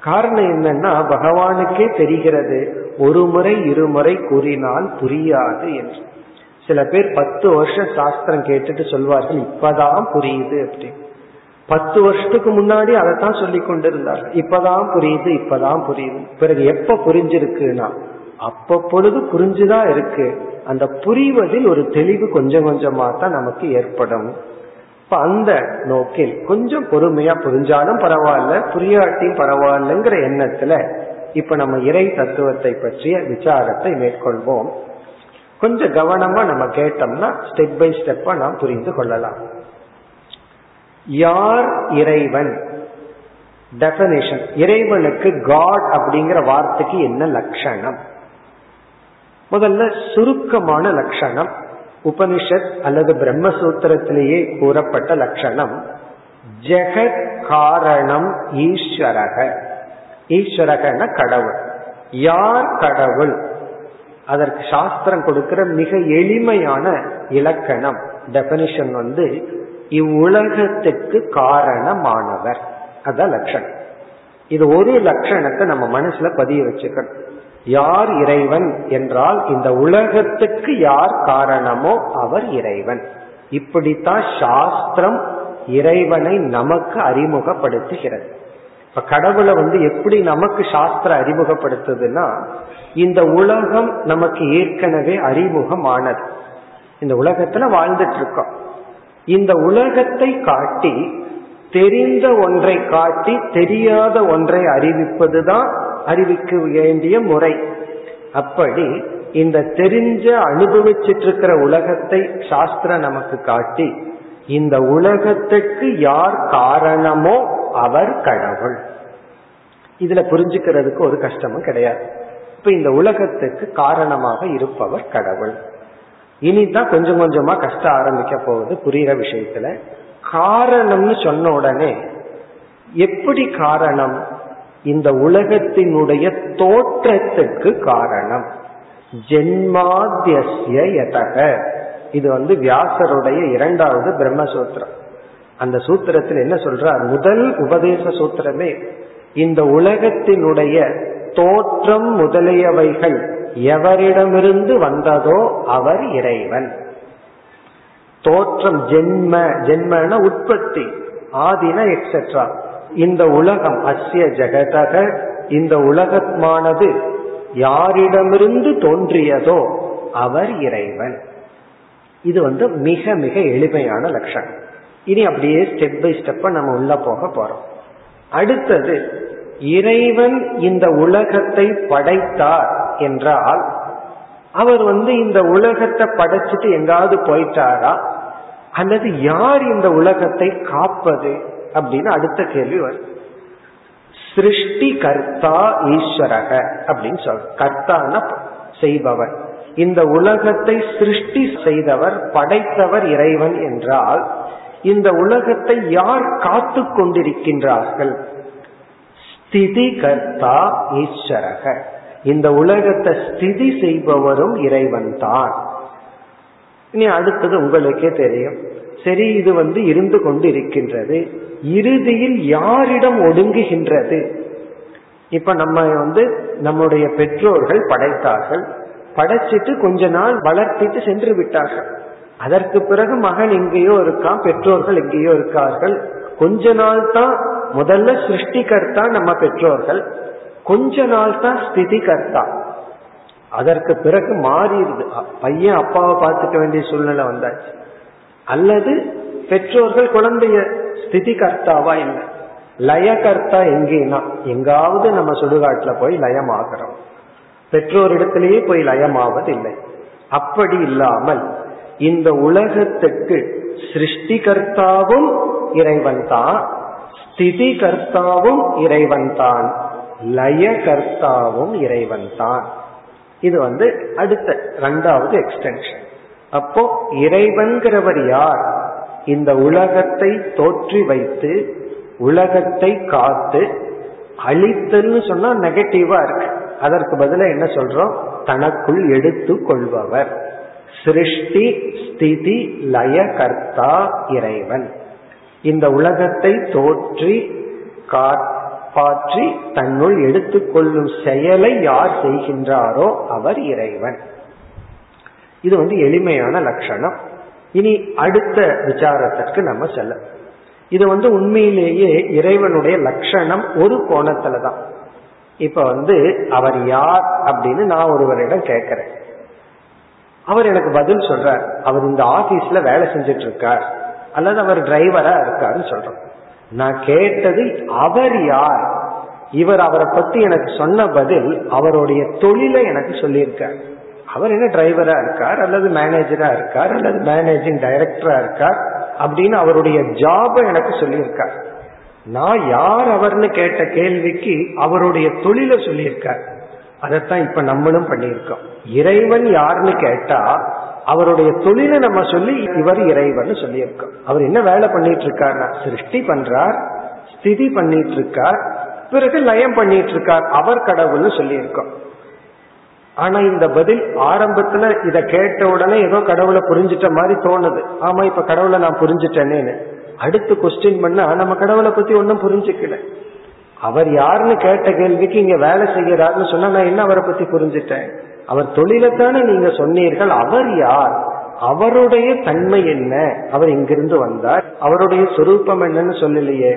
A: காரணம் என்னன்னா பகவானுக்கே தெரிகிறது ஒரு முறை இருமுறை கூறினால் புரியாது என்று. சில பேர் பத்து வருஷம் சாஸ்திரம் கேட்டுட்டு சொல்வார்கள் இப்பதான் புரியுது அப்படின்னு. பத்து வருஷத்துக்கு முன்னாடி அதைத்தான் சொல்லி கொண்டிருந்தார்கள். இப்பதான் புரியுது இப்பதான் புரியுது. பிறகு எப்ப புரிஞ்சிருக்குன்னா அப்பப்பொழுது புரிஞ்சுதான் இருக்கு. அந்த புரிவதில் ஒரு தெளிவு கொஞ்சம் கொஞ்சமா தான் நமக்கு ஏற்படும். இப்ப அந்த நோக்கில் கொஞ்சம் பொறுமையா புரிஞ்சாலும் பரவாயில்ல புரியாட்டியும் பரவாயில்லங்கிற எண்ணத்துல இப்ப நம்ம இறை தத்துவத்தை பற்றிய விசாரத்தை மேற்கொள்வோம். கொஞ்சம் கவனமா நம்ம கேட்டோம்னா ஸ்டெப் பை ஸ்டெப்பா நாம் புரிந்து கொள்ளலாம். யார் இறைவன்? டெபனிஷன் இறைவனுக்கு காட் அப்படிங்கிற வார்த்தைக்கு என்ன லட்சணம்? முதல்ல சுருக்கமான லட்சணம். உபனிஷத் அல்லது பிரம்மசூத்திரத்திலேயே கூறப்பட்ட லட்சணம் ஜெகத் காரணம் ஈஸ்வரக. ஈஸ்வரகன கடவுள். யார் கடவுள்? அதற்கு சாஸ்திரம் கொடுக்கிற மிக எளிமையான இலக்கணம் டெபனிஷன் வந்து இவ்வுலகத்துக்கு காரணமானவர். அதான் லட்சணம். இது ஒரு லட்சணத்தை நம்ம மனசுல பதிய வச்சுக்கணும். யார் இறைவன் என்றால் இந்த உலகத்துக்கு யார் காரணமோ அவர் இறைவன். இப்படித்தான் சாஸ்திரம் இறைவனை நமக்கு அறிமுகப்படுத்துகிறது. இப்ப கடவுளை வந்து எப்படி நமக்கு சாஸ்திரம் அறிமுகப்படுத்துதுன்னா இந்த உலகம் நமக்கு ஏற்கனவே அறிமுகமானது. இந்த உலகத்துல வாழ்ந்துட்டு இருக்கோம் இந்த உலகத்தை காட்டி தெரிந்த ஒன்றை காட்டி தெரியாத ஒன்றை அறிவிப்பதுதான் அறிவிக்க வேண்டிய முறை. அப்படி இந்த தெரிஞ்ச அனுபவிச்சிட்டு இருக்கிற உலகத்தை சாஸ்திரம் நமக்கு காட்டி இந்த உலகத்துக்கு யார் காரணமோ அவர் கடவுள். இதுல புரிஞ்சுக்கிறதுக்கு ஒரு கஷ்டமும் கிடையாது. இப்ப இந்த உலகத்துக்கு காரணமாக இருப்பவர் கடவுள். இனிதான் கொஞ்சம் கொஞ்சமா கஷ்டம் ஆரம்பிக்க போகுது புரிகிற விஷயத்துல. காரணம்னு சொன்ன உடனே எப்படி காரணம்? இந்த உலகத்தினுடைய தோற்றத்துக்கு காரணம். ஜென்மாத்திய யதக. இது வந்து வியாசருடைய இரண்டாவது பிரம்மசூத்திரம். அந்த சூத்திரத்தில் என்ன சொல்றார்? முதல் உபதேச சூத்திரமே. இந்த உலகத்தினுடைய தோற்றம் முதலியவைகள் எவரிடமிருந்து வந்ததோ அவர் இறைவன். தோற்றம் ஜென்ம ஜென்மன உற்பத்தி ஆதின எக்ஸெட்ரா இந்த உலகம் அஸ்ய ஜெகதக இந்த உலகமானது யாரிடமிருந்து தோன்றியதோ அவர் இறைவன். இது வந்து மிக மிக எளிமையான லட்சணம். இனி அப்படியே ஸ்டெப் பை ஸ்டெப்பா நம்ம உள்ள போக போறோம். அடுத்தது இறைவன் இந்த உலகத்தை படைத்தார் என்றால் அவர் வந்து இந்த உலகத்தை படைச்சிட்டு எங்காவது போயிட்டாரா? அல்லது யார் இந்த உலகத்தை காப்பது? அப்படின்னு அடுத்த கேள்வி வரும். சிருஷ்டி கர்த்தா ஈஸ்வரக அப்படின்னு சொல்ற கர்த்தான செய்பவர். இந்த உலகத்தை சிருஷ்டி செய்தவர் படைத்தவர் இறைவன் என்றால் இந்த உலகத்தை யார் காத்து கொண்டிருக்கின்றார்கள்? ஸ்திதி கர்த்தா ஈஸ்வரக. இந்த உலகத்தை ஸ்திதி செய்பவரும் இறைவன் தான் இனி அடுத்தது உங்களுக்கே தெரியும். சரி இது வந்து இருந்து கொண்டு இருக்கின்றது இறுதியில் யாரிடம் ஒடுங்குகின்றது? இப்ப நம்ம வந்து நம்முடைய பெற்றோர்கள் படைத்தார்கள். படைச்சிட்டு கொஞ்ச நாள் வளர்த்திட்டு சென்று விட்டார்கள். அதற்கு பிறகு மகன் எங்கேயோ இருக்கான் பெற்றோர்கள் எங்கேயோ இருக்கார்கள். கொஞ்ச நாள் தான் முதல்ல சிருஷ்டிகர்த்தா நம்ம பெற்றோர்கள். கொஞ்ச நாள் தான் ஸ்திதி கர்த்தா அதற்கு பிறகு மாறிடுது. பையன் அப்பாவை பார்த்துக்க வேண்டிய சூழ்நிலை வந்தாச்சு. அல்லது பெற்றோர்கள் குழந்தைய ஸ்திதி கர்த்தாவா இல்லை லயகர்த்தா எங்கேனா? எங்காவது நம்ம சுடுகாட்டுல போய் லயமாகிறோம். பெற்றோரிடத்திலேயே போய் லயமாவதில்லை. அப்படி இல்லாமல் இந்த உலகத்துக்கு சிருஷ்டிகர்த்தாவும் இறைவன் தான் ஸ்திதி கர்த்தாவும் இறைவன் தான் லயகர்த்தாவும் இறைவன் தான் இது வந்து அடுத்த ரெண்டாவது எக்ஸ்டென்ஷன் அப்போ இறைவன்கிறவர் யார்? இந்த உலகத்தை தோற்றி வைத்து உலகத்தை காத்து அழித்தல்னு சொன்னா நெகட்டிவா இருக்கு. அதற்கு பதில என்ன சொல்றோம்? தனக்குள் எடுத்து கொள்பவர். சிருஷ்டி ஸ்திதி லய கர்த்தா இறைவன். இந்த உலகத்தை தோற்றி காப்பாற்றி தன்னுள் எடுத்துக்கொள்ளும் செயலை யார் செய்கின்றாரோ அவர் இறைவன். இது வந்து எளிமையான லட்சணம். இனி அடுத்த விசாரத்திற்கு நம்ம செல்ல. இது வந்து உண்மையிலேயே இறைவனுடைய லட்சணம் ஒரு கோணத்துல தான். இப்ப வந்து அவர் யார் அப்படின்னு நான் ஒருவரிடம் கேட்கிறேன். அவர் எனக்கு பதில் சொல்றார். அவர் இந்த ஆபீஸ்ல வேலை செஞ்சிட்டு இருக்கார் அல்லது அவர் டிரைவரா இருக்காருன்னு சொல்றோம். நான் கேட்டது அவர் யார்? இவர் அவரை பத்தி எனக்கு சொன்ன பதில் அவருடைய தொழிலை எனக்கு சொல்லியிருக்கார். அவர் என்ன டிரைவரா இருக்கார் அல்லது மேனேஜரா இருக்கார் அல்லது மேனேஜிங் டைரக்டரா இருக்கார் அப்படின்னு அவருடைய ஜாப எனக்கு சொல்லியிருக்கார். நான் யார் அவர்னு கேட்ட கேள்விக்கு அவருடைய தொழில சொல்லியிருக்கார். அதைத்தான் இப்ப நம்மளும் பண்ணியிருக்கோம். இறைவன் யாருன்னு கேட்டா அவருடைய தொழிலை நம்ம சொல்லி இவர் இறைவன் சொல்லியிருக்கோம். அவர் என்ன வேலை பண்ணிட்டு இருக்காருன்னா சிருஷ்டி பண்றார் ஸ்திதி பண்ணிட்டு இருக்கார் பிறகு லயம் பண்ணிட்டு இருக்கார் அவர் கடவுள்னு சொல்லியிருக்கோம். ஆனா இந்த பதில் ஆரம்பத்துல இத கேட்ட உடனே ஏதோ கடவுளை புரிஞ்சிட்ட மாதிரி தோணுது. ஆமா இப்ப கடவுளை நான் புரிஞ்சுட்டேனேன்னு. அடுத்து கொஸ்டின் பண்ணா நம்ம கடவுளை பத்தி ஒன்னும் புரிஞ்சுக்கல. அவர் யாருன்னு கேட்ட கேள்விக்கு இங்க வேலை செய்யறாருன்னு சொன்னா நான் என்ன அவரை பத்தி புரிஞ்சுட்டேன்? அவர் தொழிலைத்தானே நீங்க சொன்னீர்கள். அவர் யார்? அவருடைய தன்மை என்ன? அவர் இங்கிருந்து வந்தார். அவருடைய சொரூபம் என்னன்னு சொல்லலையே.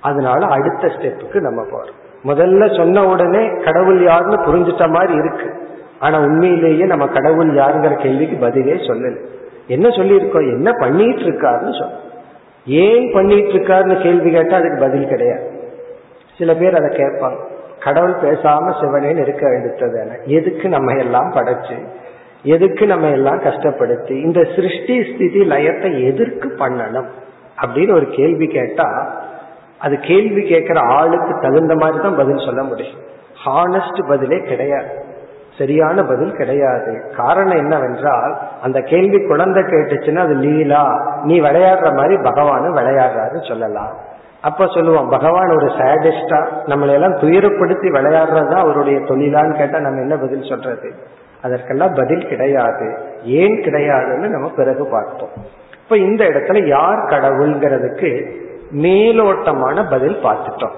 A: அதனால அடுத்த ஸ்டெப்புக்கு நம்ம போறோம். முதல்ல சொன்ன உடனே கடவுள் யாருன்னு புரிஞ்சுட்ட மாதிரி இருக்கு. ஆனா உண்மையிலேயே நம்ம கடவுள் யாருங்கிற கேள்விக்கு பதிலே சொல்லல. என்ன சொல்லியிருக்கோம் என்ன பண்ணிட்டு இருக்காருன்னு சொல்ல ஏன் பண்ணிட்டு இருக்காருன்னு கேள்வி கேட்டா அதுக்கு பதில் கிடையாது. சில பேர் அதை கேட்பாங்க. கடவுள் பேசாம சிவனேன்னு இருக்க எடுத்தது எதுக்கு நம்ம எல்லாம் படைச்சு எதுக்கு நம்ம எல்லாம் கஷ்டப்படுத்தி இந்த சிருஷ்டி ஸ்திதி லயத்தை எதற்கு பண்ணணும் அப்படின்னு ஒரு கேள்வி கேட்டா அது கேள்வி கேட்கிற ஆளுக்கு தகுந்த மாதிரி தான் பதில் சொல்ல முடியும். ஹானஸ்ட் பதிலே கிடையாது. சரியான பதில் கிடையாது. காரணம் என்னவென்றால் அந்த கேள்வி குழந்தை கேட்டுச்சுன்னா அது லீலா நீ விளையாடுற மாதிரி பகவானும் விளையாடுறாரு சொல்லலாம். அப்ப சொல்லுவோம் பகவான் ஒரு சேடிஸ்டா நம்மளை எல்லாம் துயரப்படுத்தி விளையாடுறதா அவருடைய தொழிலான்னு கேட்டா நம்ம என்ன பதில் சொல்றது? அதற்கெல்லாம் பதில் கிடையாது. ஏன் கிடையாதுன்னு நம்ம பிறகு பார்ப்போம். இப்ப இந்த இடத்துல யார் கடவுள்ங்கிறதுக்கு மேலோட்டமான பதில் பார்த்துட்டோம்.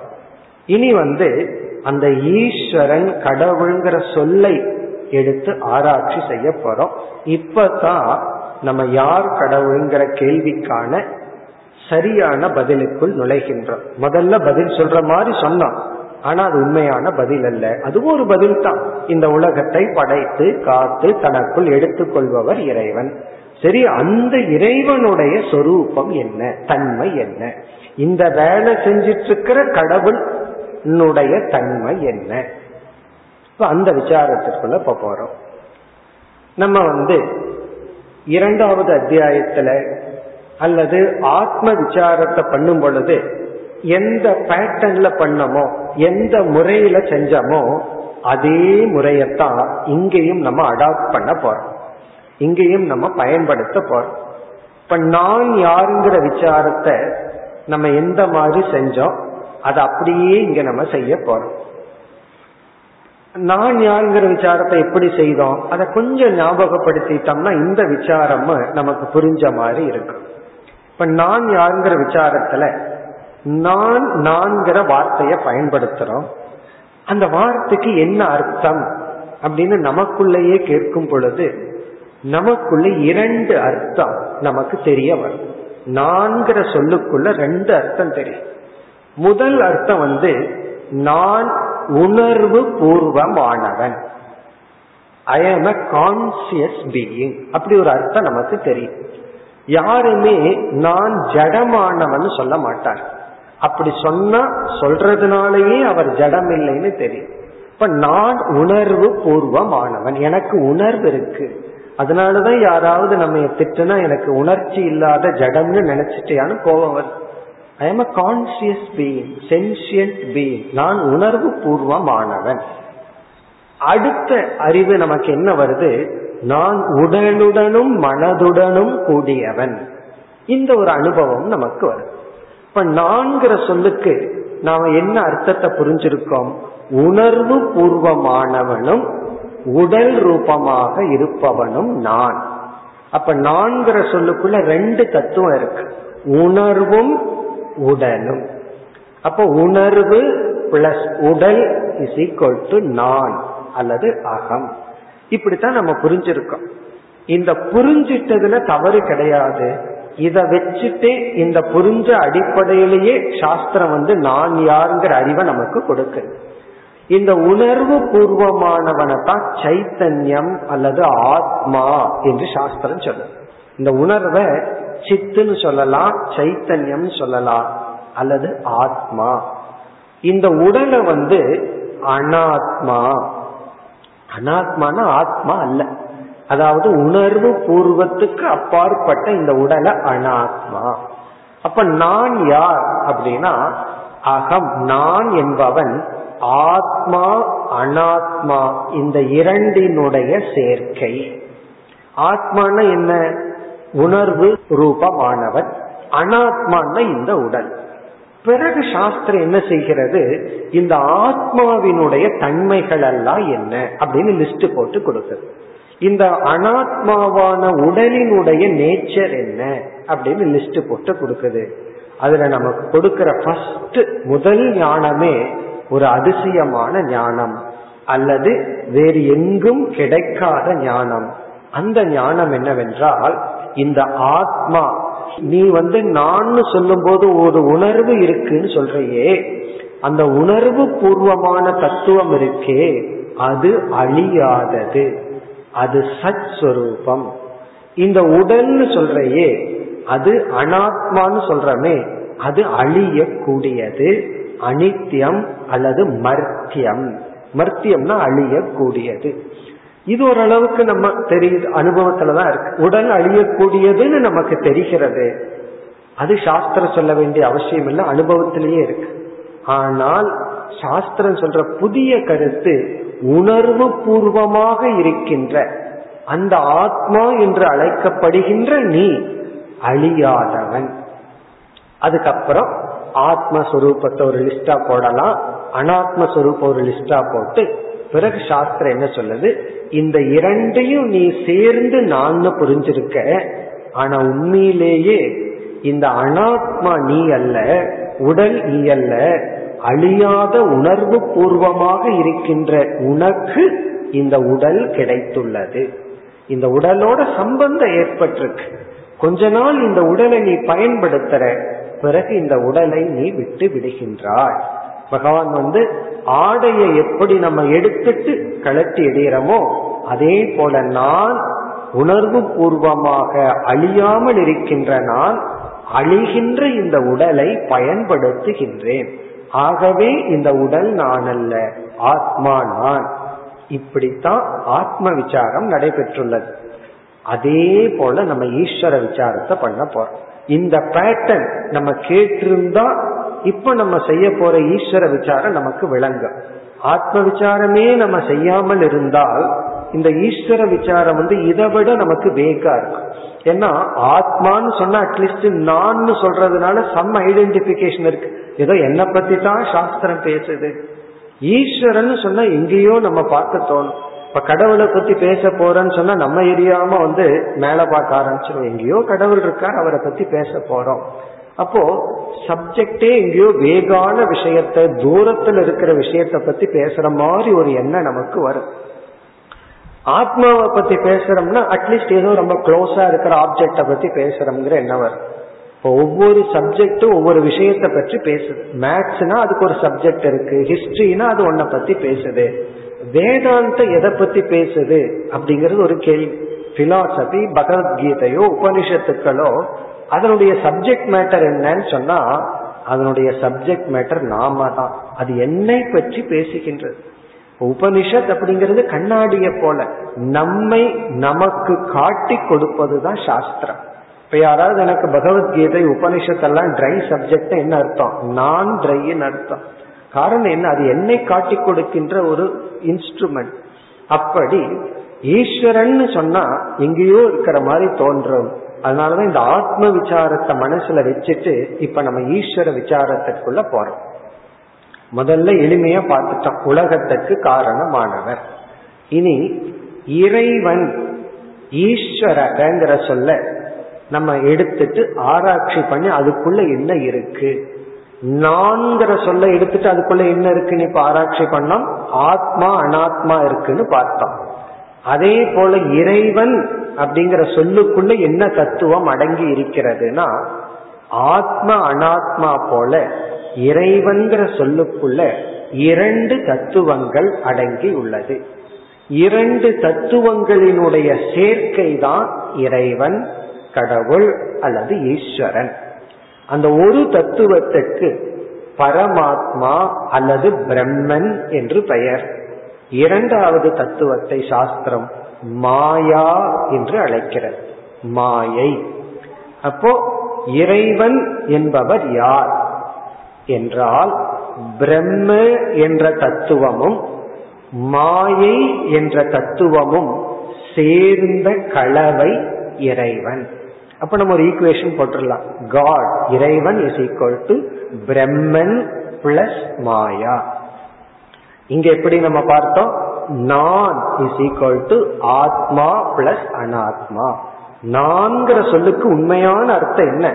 A: இனி வந்து அந்த ஈஸ்வரன் கடவுள்ங்கிற சொல்லை எடுத்து ஆராய்ச்சி செய்ய போறோம். இப்பதான் நம்ம யார் கடவுள்ங்கிற கேள்விக்கான சரியான பதிலுக்குள் நுழைகின்றோம். முதல்ல பதில் சொல்ற மாதிரி சொன்னோம். ஆனா அது உண்மையான பதில் அல்ல. அதுவும் ஒரு பதில் தான் இந்த உலகத்தை படைத்து காத்து தனக்குள் எடுத்துக்கொள்பவர் இறைவன். சரி அந்த இறைவனுடைய சொரூபம் என்ன? தன்மை என்ன? இந்த வேலை செஞ்சிட்டு இருக்கிற கடவுளுடைய தன்மை என்ன? இப்ப அந்த விசாரத்திற்குள்ள இப்ப போறோம். நம்ம வந்து இரண்டாவது அத்தியாயத்துல அல்லது ஆத்ம விசாரத்தை பண்ணும் பொழுது எந்த பேட்டர்ன்ல பண்ணமோ எந்த முறையில செஞ்சோமோ அதே முறையத்தான் இங்கேயும் நம்ம அடாப்ட் பண்ண போறோம். இங்கேயும் நம்ம பயன்படுத்த போறோம் இப்ப நான் யாருங்கிற விசாரத்தை நம்ம எந்த மாதிரி செஞ்சோம் அதை அப்படியே இங்க நம்ம செய்ய போறோம். நான் யாருங்கிற விசாரத்தை எப்படி செய்தோம் அதை கொஞ்சம் ஞாபகப்படுத்திட்டோம்னா இந்த விசாரம் நமக்கு புரிஞ்ச மாதிரி இருக்கும். இப்ப நான் யாருங்கிற விசாரத்துல நான் நான்கிற வார்த்தையை பயன்படுத்துறோம். அந்த வார்த்தைக்கு என்ன அர்த்தம் அப்படின்னு நமக்குள்ளேயே கேட்கும் பொழுது நமக்குள்ள இரண்டு அர்த்தம் நமக்கு தெரிய வரும். நான்கிற சொல்லுக்குள்ள ரெண்டு அர்த்தம் தெரியும். முதல் அர்த்தம் வந்து நான் உணர்வு பூர்வமானவன். I am a conscious being அப்படி ஒரு அர்த்தம் நமக்கு தெரியும். யாருமே நான் ஜடமானவன் சொல்ல மாட்டார். அப்படி சொன்னா சொல்றதுனாலயே அவர் ஜடம் இல்லைன்னு தெரியும். இப்ப நான் உணர்வு பூர்வமானவன். எனக்கு உணர்வு இருக்கு. அதனாலதான் யாராவது நம்ம திட்டுனா எனக்கு உணர்ச்சி இல்லாத ஜடம்னு நினைச்சிட்டியான்னு கோபம் வருது. I am a conscious being sentient being நான் உணர்வு பூர்வமானவன் அடுத்த அறிவு நமக்கு என்ன வருது? நான் உடலுடனும் மனதுடனும் கூடியவன். இந்த ஒரு அனுபவம் நமக்கு வரும் இப்ப நான்கிற சொல்லுக்கு நாம என்ன அர்த்தத்தை புரிஞ்சிருக்கோம்? உணர்வு பூர்வமானவனும் உடல் ரூபமாக இருப்பவனும் நான். அப்ப நான்கிற சொல்லுக்குள்ள ரெண்டு தத்துவம் இருக்கு. உணர்வும் உடலும். அப்ப உணர்வு பிளஸ் உடல் இஸ் ஈக்வல் டு நான் அல்லது அகம். இப்படித்தான் நம்ம புரிஞ்சிருக்கோம். இந்த புரிஞ்சிட்டதுல தவறு கிடையாது. இத வச்சுட்டு இந்த புரிஞ்ச அடிப்படையிலேயே சாஸ்திரம் வந்து நான் யாருங்கிற அறிவை நமக்கு கொடுக்குது. இந்த உணர்வு பூர்வமானவனை தான் சைத்தன்யம் அல்லது ஆத்மா என்று சாஸ்திரம் சொல்லும். இந்த உணர்வை சித்துன்னு சொல்லலாம் சைத்தன்யம் சொல்லலாம் அல்லது ஆத்மா. இந்த உடலை வந்து அனாத்மா. அனாத்மான ஆத்மா அல்ல. அதாவது உணர்வு பூர்வத்துக்கு அப்பாற்பட்ட இந்த உடலை அனாத்மா. அப்ப நான் யார் அப்படின்னா அகம் நான் என்பவன் ஆத்மா அனாத்மா இந்த இரண்டினுடைய சேர்க்கை. ஆத்மான என்ன? உணர்வு ரூபமானவன் அனாத்மான இந்த உடல். பிறகு சாஸ்திரம் என்ன செய்கிறது? இந்த ஆத்மாவினுடைய தன்மைகள் எல்லாம் என்ன? அப்படின்னு லிஸ்ட் போட்டு கொடுக்குது. இந்த அனாத்மாவான உடலினுடைய நேச்சர் என்ன? அப்படின்னு லிஸ்ட் போட்டு கொடுக்குது. அதுல நமக்கு கொடுக்கிற ஃபர்ஸ்ட் முதல் ஞானமே ஒரு அதிசயமான ஞானம் அல்லது வேறு எங்கும் கிடைக்காத ஞானம். அந்த ஞானம் என்னவென்றால் இந்த ஆத்மா நீ வந்து நான் சொல்லும் போது ஒரு உணர்வு இருக்குன்னு சொல்றையே அந்த உணர்வு பூர்வமான தத்துவம் இருக்கே அது அழியாதது. அது சத் சுரூபம் இந்த உடல்னு சொல்றையே அது அனாத்மான்னு சொல்றமே அது அழியக்கூடியது. அனித்தியம் அல்லது மர்த்தியம். மர்த்தியம்னா அழியக்கூடியது. இது ஓரளவுக்கு நம்ம தெரியுது அனுபவத்துலதான் இருக்கு. உடல் அழியக்கூடியதுன்னு நமக்கு தெரிகிறது. அது சாஸ்திரம் சொல்ல வேண்டிய அவசியம் இல்லை அனுபவத்திலேயே இருக்கு. ஆனால் சாஸ்திரம் சொல்ற புதிய கருத்து உணர்வு பூர்வமாக இருக்கின்ற அந்த ஆத்மா என்று அழைக்கப்படுகின்ற நீ அழியாதவன். அதுக்கப்புறம் ஆத்மஸ்வரூபத்தை ஒரு லிஸ்டா போடலாம் அனாத்மஸ்வரூபம் ஒரு லிஸ்டா போட்டு பிறகு சாஸ்திரம் என்ன சொல்லுது? இந்த இரண்டையும் நீ சேர்ந்து நான் புரிஞ்சிருக்க ஆனா உண்மையிலேயே இந்த அனாத்மா நீ அல்ல உடல் நீ அல்ல அழியாத உணர்வு பூர்வமாக இருக்கின்ற உனக்கு இந்த உடல் கிடைத்துள்ளது. இந்த உடலோட சம்பந்தம் ஏற்பட்டிருக்கு. கொஞ்ச நாள் இந்த உடலை நீ பயன்படுத்துற பிறகு இந்த உடலை நீ விட்டு விடுகின்றாய். பகவான் வந்து ஆடையை எப்படி நம்ம எடுத்துட்டு கழட்டி எறிகிறோமோ அதே போல நான் உணர்வு பூர்வமாக அழியாமல் இருக்கின்ற நான் அழிகின்ற இந்த உடலை பயன்படுத்துகின்றேன். ஆகவே இந்த உடல் நான் அல்ல ஆத்மா நான். இப்படித்தான் ஆத்ம விசாரம் நடைபெற்றுள்ளது. அதே போல நம்ம ஈஸ்வர விசாரத்தை பண்ண போறோம். இந்த பேட்டர்ன் நம்ம கேட்டிருந்தா இப்ப நம்ம செய்ய போற ஈஸ்வர விசாரம் நமக்கு விளங்கும். ஆத்ம விசாரமே நம்ம செய்யாமல் இருந்தால் இந்த ஈஸ்வர விசாரம் வந்து இதை விட நமக்கு வேகா இருக்கும். ஏன்னா ஆத்மான்னு சொன்னா அட்லீஸ்ட் நான் சொல்றதுனால சம் ஐடென்டிபிகேஷன் இருக்கு. ஏதோ என்னை பத்தி தான் சாஸ்திரம் பேசுது. ஈஸ்வரன் சொன்னா எங்கேயோ நம்ம பார்க்க தோணும். இப்ப கடவுளை பத்தி பேச போறோம்னு சொன்னா நம்ம எரியாம வந்து மேல பார்க்க ஆரம்பிச்சிடும் எங்கேயோ கடவுள் இருக்கார் அவரை பத்தி பேச போறோம். அப்போ சப்ஜெக்டே எங்கேயோ வேகான விஷயத்த தூரத்துல இருக்கிற விஷயத்த பத்தி பேசுற மாதிரி ஒரு எண்ணம் நமக்கு வரும். ஆத்மாவை பத்தி பேசுறோம்னா அட்லீஸ்ட் ஏதோ ரொம்ப க்ளோஸா இருக்கிற ஆப்ஜெக்ட பத்தி பேசுறோம்ங்கிற எண்ணம் வரும். இப்போ ஒவ்வொரு சப்ஜெக்டும் ஒவ்வொரு விஷயத்தை பற்றி பேசுது. மேத்ஸ்னா அதுக்கு ஒரு சப்ஜெக்ட் இருக்கு. ஹிஸ்டரினா அது ஒன்ன பத்தி பேசுது. வேதாந்த எதை பத்தி பேசுது அப்படிங்கிறது ஒரு கேள்வி. பிலாசபி பகவத்கீதையோ உபனிஷத்துக்களோ அதனுடைய சப்ஜெக்ட் மேட்டர் என்னன்னு சொன்னா அதனுடைய சப்ஜெக்ட் மேட்டர் நாம தான். அது என்னை பற்றி பேசுகின்றது. உபனிஷத் அப்படிங்கிறது கண்ணாடிய போல நம்மை நமக்கு காட்டி கொடுப்பதுதான் சாஸ்திரம். இப்ப யாராவது எனக்கு பகவத்கீதை உபனிஷத்தெல்லாம் ட்ரை சப்ஜெக்ட் என்ன அர்த்தம்? நான் ட்ரைன்னு அர்த்தம். காரணம் என்ன? அது என்னை காட்டி கொடுக்கின்ற ஒரு இன்ஸ்ட்ருமெண்ட் அப்படி ஈஸ்வரன் சொன்னா எங்கேயோ இருக்கிற மாதிரி தோன்றும். அதனாலதான் இந்த ஆத்ம விசாரத்தை மனசுல வச்சுட்டு இப்ப நம்ம ஈஸ்வர விசாரத்திற்குள்ள போறோம். முதல்ல எளிமையா பார்த்துட்டோம். உலகத்துக்கு காரணமானவர். இனி இறைவன் ஈஸ்வரங்கிற சொல்ல நம்ம எடுத்துட்டு ஆராய்ச்சி பண்ணி அதுக்குள்ள என்ன இருக்கு? நான்கிற சொல்ல எடுத்துட்டு அதுக்குள்ள என்ன இருக்குன்னு இப்ப ஆராய்ச்சி பண்ணோம். ஆத்மா அனாத்மா இருக்குன்னு பார்த்தோம். அதே போல இறைவன் அப்படிங்கிற சொல்லுக்குள்ள என்ன தத்துவம் அடங்கி இருக்கிறதுனா ஆத்ம அனாத்மா போல இறைவன்கிற சொல்லுக்குள்ள இரண்டு தத்துவங்கள் அடங்கி உள்ளது. இரண்டு தத்துவங்களினுடைய சேர்க்கை தான் இறைவன் கடவுள் அல்லது ஈஸ்வரன். அந்த ஒரு தத்துவத்துக்கு பரமாத்மா அல்லது பிரம்மன் என்று பெயர். இரண்டாவது தத்துவத்தை சாஸ்திரம் மாயா என்று அழைக்கிறது. மாயை. அப்போ இறைவன் என்பவர் யார்? என்றால் பிரம்ம என்ற தத்துவமும் மாயை என்ற தத்துவமும் சேர்ந்த கலவை இறைவன். அப்ப நம்ம ஒரு ஈக்குவேஷன் போட்டுடலாம். காட் இறைவன் is equal to Brahman plus மாயா இங்க எப்படி நம்ம பார்த்தோம்? நான் இஸ் ஈக்குவல் டு ஆத்மா பிளஸ் அனாத்மா நான்கிற சொல்லுக்கு உண்மையான அர்த்தம் என்ன?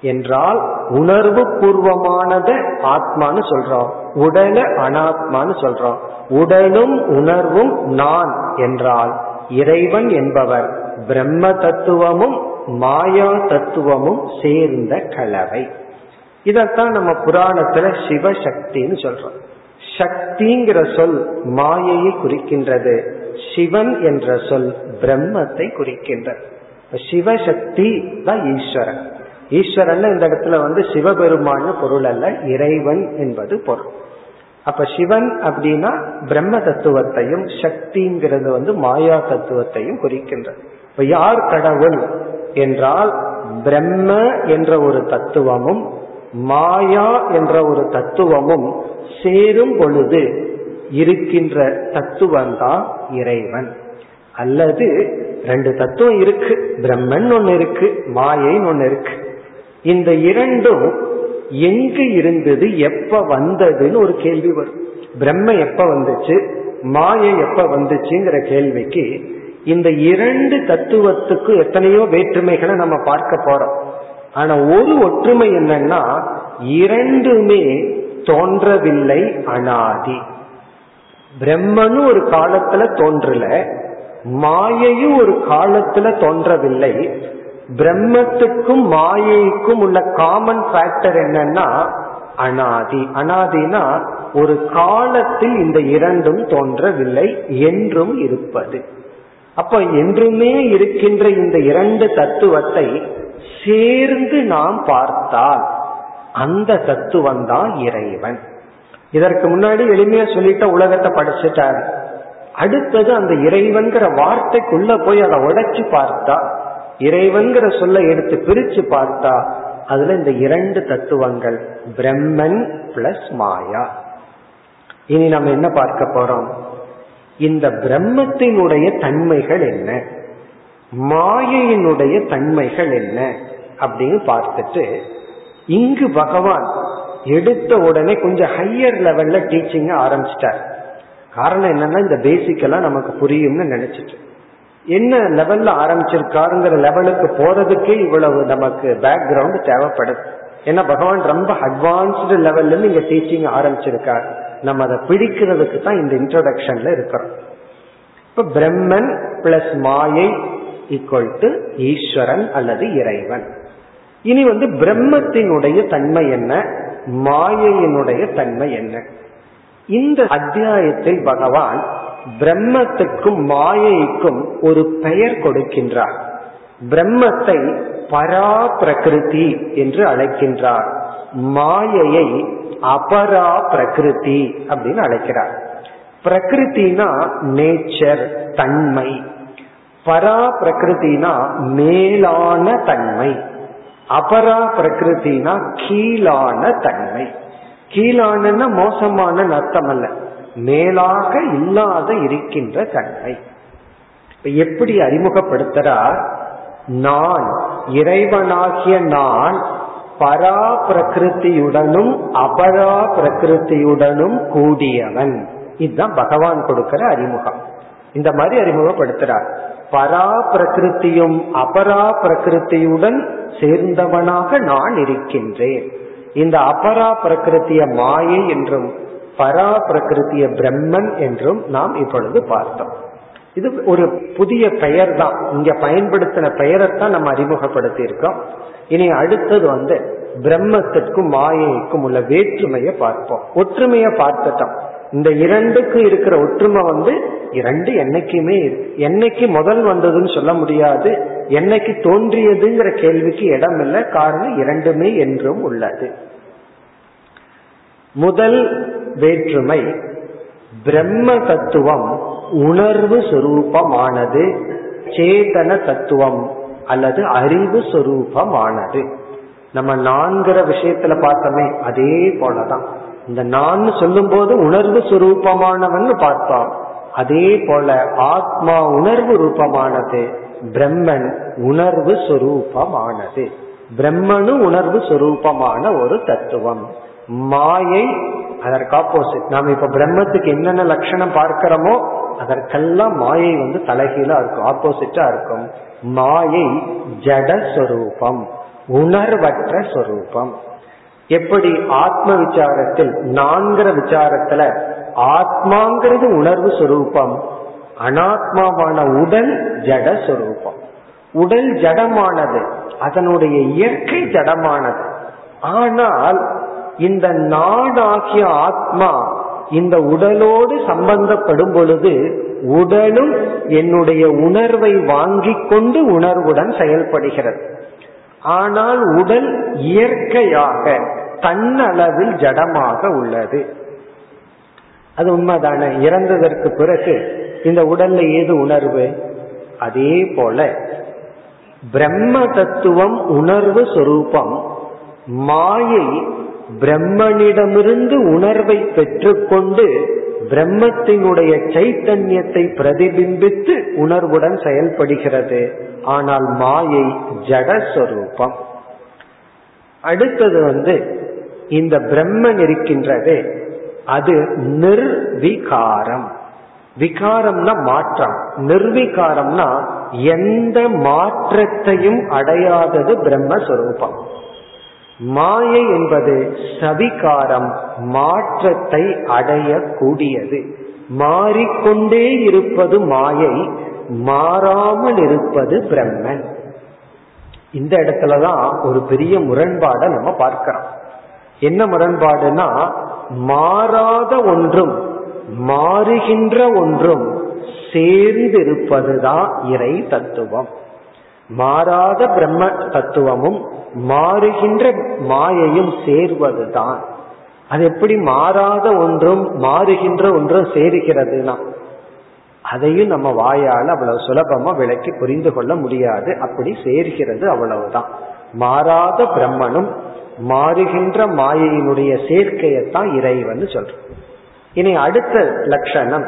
A: என்றால் உணர்வு பூர்வமானத ஆத்மான்னு சொல்றோம். உடல அனாத்மான்னு சொல்றோம். உடலும் உணர்வும் நான் என்றால் இறைவன் என்பவர் பிரம்ம தத்துவமும் மாயா தத்துவமும் சேர்ந்த கலவை. இதத்தான் நம்ம புராணத்துல சிவசக்தின்னு சொல்றோம். சக்திங்கிற சொல் மாயையை குறிக்கின்றது. சிவன் என்ற சொல் பிரம்மத்தை குறிக்கின்றது. சிவசக்தி தான் ஈஸ்வரன். ஈஸ்வரன் இந்த இடத்துல வந்து சிவபெருமான பொருள் அல்ல இறைவன் என்பது பொருள். அப்ப சிவன் அப்படின்னா பிரம்ம தத்துவத்தையும் சக்திங்கிறது வந்து மாயா தத்துவத்தையும் குறிக்கின்றது. இப்ப யார் கடவுள்? என்றால் பிரம்ம என்ற ஒரு தத்துவமும் மாயா என்ற ஒரு தத்துவமும் சேரும் பொழுது இருக்கின்ற தத்துவம் தான் இறைவன். அல்லது ரெண்டு தத்துவம் இருக்கு. பிரம்மன் ஒன்னு இருக்கு மாயைன்னு ஒன்னு இருக்கு. இந்த இரண்டும் எங்கு இருந்தது எப்ப வந்ததுன்னு ஒரு கேள்வி வரும். பிரம்ம எப்ப வந்துச்சு மாயை எப்ப வந்துச்சுங்கிற கேள்விக்கு இந்த இரண்டு தத்துவத்துக்கு எத்தனையோ வேற்றுமைகளை நம்ம பார்க்க போறோம். ஆனா ஒரு ஒற்றுமை என்னன்னா இரண்டுமே தோன்றவில்லை அனாதி. பிரம்மனும் ஒரு காலத்துல தோன்றல மாயையும் ஒரு காலத்துல தோன்றவில்லை. பிரம்மத்துக்கும் மாயைக்கும் உள்ள காமன் ஃபேக்டர் என்னன்னா அனாதி. அனாதினா ஒரு காலத்தில் இந்த இரண்டும் தோன்றவில்லை என்றும் இருப்பது. அப்ப என்றுமே இருக்கின்ற இந்த இரண்டு தத்துவத்தை சேர்ந்து நாம் பார்த்தால் அந்த தத்துவம் தான் இறைவன். இதற்கு முன்னாடி எளிமையா சொல்லிட்ட உலகத்தை படிச்சுட்டார். அடுத்தது அந்த இறைவன்கிற வார்த்தைக்குள்ள போய் அதை உடைச்சு பார்த்தா இறைவன்கிற சொல்ல எடுத்து பிரிச்சு பார்த்தா அதுல இந்த இரண்டு தத்துவங்கள் பிரம்மன் பிளஸ் மாயா. இனி நம்ம என்ன பார்க்க போறோம்? இந்த பிரம்மத்தினுடைய தன்மைகள் என்ன? மாயையினுடைய தன்மைகள் என்ன? அப்படின்னு பார்த்துட்டு இங்கு பகவான் எடுத்த உடனே கொஞ்சம் ஹையர் லெவல்ல டீச்சிங்க ஆரம்பிச்சிட்டார். காரணம் என்னன்னா இந்த பேசிக் எல்லாம் நமக்கு புரியும்னு நினைச்சிட்டு. என்ன லெவல்ல ஆரம்பிச்சிருக்காருங்கிற லெவலுக்கு போறதுக்கே இவ்வளவு நமக்கு பேக்ரவுண்ட் தேவைப்படுது. ஏன்னா பகவான் ரொம்ப அட்வான்ஸ்டு லெவல்ல இருந்து இங்க டீச்சிங் ஆரம்பிச்சிருக்காரு. நம்ம அதை பிடிக்கிறதுக்கு தான் இந்த இன்ட்ரோடக்ஷன்ல இருக்கிறோம். இப்ப பிரம்மன் பிளஸ் மாயை ஈக்குவல் டு ஈஸ்வரன் அல்லது இறைவன். இனி வந்து பிரம்மத்தினுடைய தன்மை என்ன? மாயையினுடைய தன்மை என்ன? இந்த அத்தியாயத்தில் பகவான் பிரம்மத்துக்கும் மாயைக்கும் ஒரு பெயர் கொடுக்கின்றார். பிரம்மத்தை பரா பிரகிருதி என்று அழைக்கின்றார். மாயையை அபரா பிரகிருதி அப்படின்னு அழைக்கிறார். பிரகிருத்தினா நேச்சர் தன்மை. பரா பிரகிருத்தினா மேலான தன்மை. அபரா பிரகிருத்தினா கீழான தன்மை. கீழான மோசமான அர்த்தம் அல்ல. மேலாக இல்லாத இருக்கின்ற தன்மை. எப்படி அறிமுகப்படுத்துறார்? நான் இறைவனாகிய நான் பரா பிரகிருத்தியுடனும் அபரா பிரகிருத்தியுடனும் கூடியவன். இதுதான் பகவான் கொடுக்கிற அறிமுகம். இந்த மாதிரி அறிமுகப்படுத்துறார். பரா பிரகிருத்தியும் அபரா பிரகிருத்தியுடன் சேர்ந்தவனாக நான் இருக்கின்றேன். இந்த அபரா பிரகிருத்திய மாயை என்றும் பரா பிரகிருத்திய பிரம்மன் என்றும் நாம் இப்பொழுது பார்த்தோம். இது ஒரு புதிய பெயர் தான் இங்க பயன்படுத்தின பெயரைத்தான் நம்ம அறிமுகப்படுத்தி இருக்கோம் இனி அடுத்தது வந்து பிரம்மத்திற்கும் மாயைக்கும் உள்ள வேற்றுமையை பார்ப்போம். ஒற்றுமையை பார்த்துட்டோம். இந்த இரண்டுக்கு இருக்கிற ஒற்றுமை வந்து இரண்டு என்னைக்குமே என்னைக்கு முதல் வந்ததுன்னு சொல்ல முடியாது. என்னைக்கு தோன்றியதுங்கிற கேள்விக்கு இடம் இல்லை. காரணம் இரண்டுமே என்றும் உள்ளது. முதல் வேற்றுமை பிரம்ம தத்துவம் உணர்வு சொரூபமானது சேதன தத்துவம் அல்லது அறிவு சொரூபமானது. நம்ம நான்கிற விஷயத்துல பார்த்தோமே அதே போலதான். இந்த நான் சொல்லும் போது உணர்வு சுரூபமானவன் பார்த்தோம். அதே போல ஆத்மா உணர்வு ரூபமானது பிரம்மன் உணர்வு சுரூபமானது. பிரம்மனு உணர்வு சுரூபமான ஒரு தத்துவம். மாயை அதற்கு ஆப்போசிட் நாம இப்ப பிரம்மத்துக்கு என்னென்ன லட்சணம் பார்க்கிறோமோ அதற்கெல்லாம் மாயை வந்து தலைகீழா இருக்கும் ஆப்போசிட்டா இருக்கும். மாயை ஜடஸ்வரூபம் உணர்வற்ற சொரூபம். எப்படி ஆத்ம விசாரத்தில் நான்கிற விசாரத்துல ஆத்மாங்கிறது உணர்வு சொரூபம் அனாத்மாவான உடல் ஜட சொரூபம். உடல் ஜடமானது அதனுடைய இயற்கை ஜடமானது. ஆனால் இந்த நாடாகிய ஆத்மா இந்த உடலோடு சம்பந்தப்படும் பொழுது உடலும் என்னுடைய உணர்வை வாங்கிக் கொண்டு உணர்வுடன் செயல்படுகிறது. ஆனால் உடல் இயற்கையாக தன்னளவில் ஜடமாக உள்ளது. அது உண்மைதானே? இறந்ததற்கு பிறகு இந்த உடல்ல ஏது உணர்வு? அதே போல பிரம்ம தத்துவம் உணர்வு சொரூபம் மாயை பிரம்மனிடமிருந்து உணர்வை பெற்றுக்கொண்டு பிரம்மத்தினுடைய சைத்தன்யத்தை பிரதிபிம்பித்து உணர்வுடன் செயல்படுகிறது. ஆனால் மாயை ஜடஸ்வரூபம். அடுத்தது வந்து இந்த பிரம்மன் இருக்கின்றது அது நிர்விகாரம். விகாரம்னா மாற்றம். நிர்விகாரம்னா எந்த மாற்றத்தையும் அடையாதது பிரம்மஸ்வரூபம். மாயை என்பது சவிகாரம் மாற்றத்தை அடையக்கூடியது. மாறிக்கொண்டே இருப்பது மாயை மாறாமல் இருப்பது பிரம்மன். இந்த இடத்துலதான் ஒரு பெரிய முரண்பாடை நம்ம பார்க்கிறோம். என்ன முரண்பாடுனா மாறாத ஒன்றும் மாறுகின்ற ஒன்றும் சேர்ந்திருப்பதுதான் இறை தத்துவம். மாறாத பிரம்ம தத்துவமும் மாறுகின்ற மாயையும் சேர்வதுதான். அது எப்படி மாறாத ஒன்றும் மாறுகின்ற ஒன்றும் சேருகிறதுனா? அதையும் நம்ம வாயால் அவ்வளவு சுலபமா விளக்கி புரிந்து கொள்ள முடியாது. அப்படி சேர்கிறது அவ்வளவுதான். மாறாத பிரம்மனும் மாறுகின்ற மாயையினுடைய சேர்க்கையத்தான் இறைவன் சொல்றோம். இனி அடுத்த லட்சணம்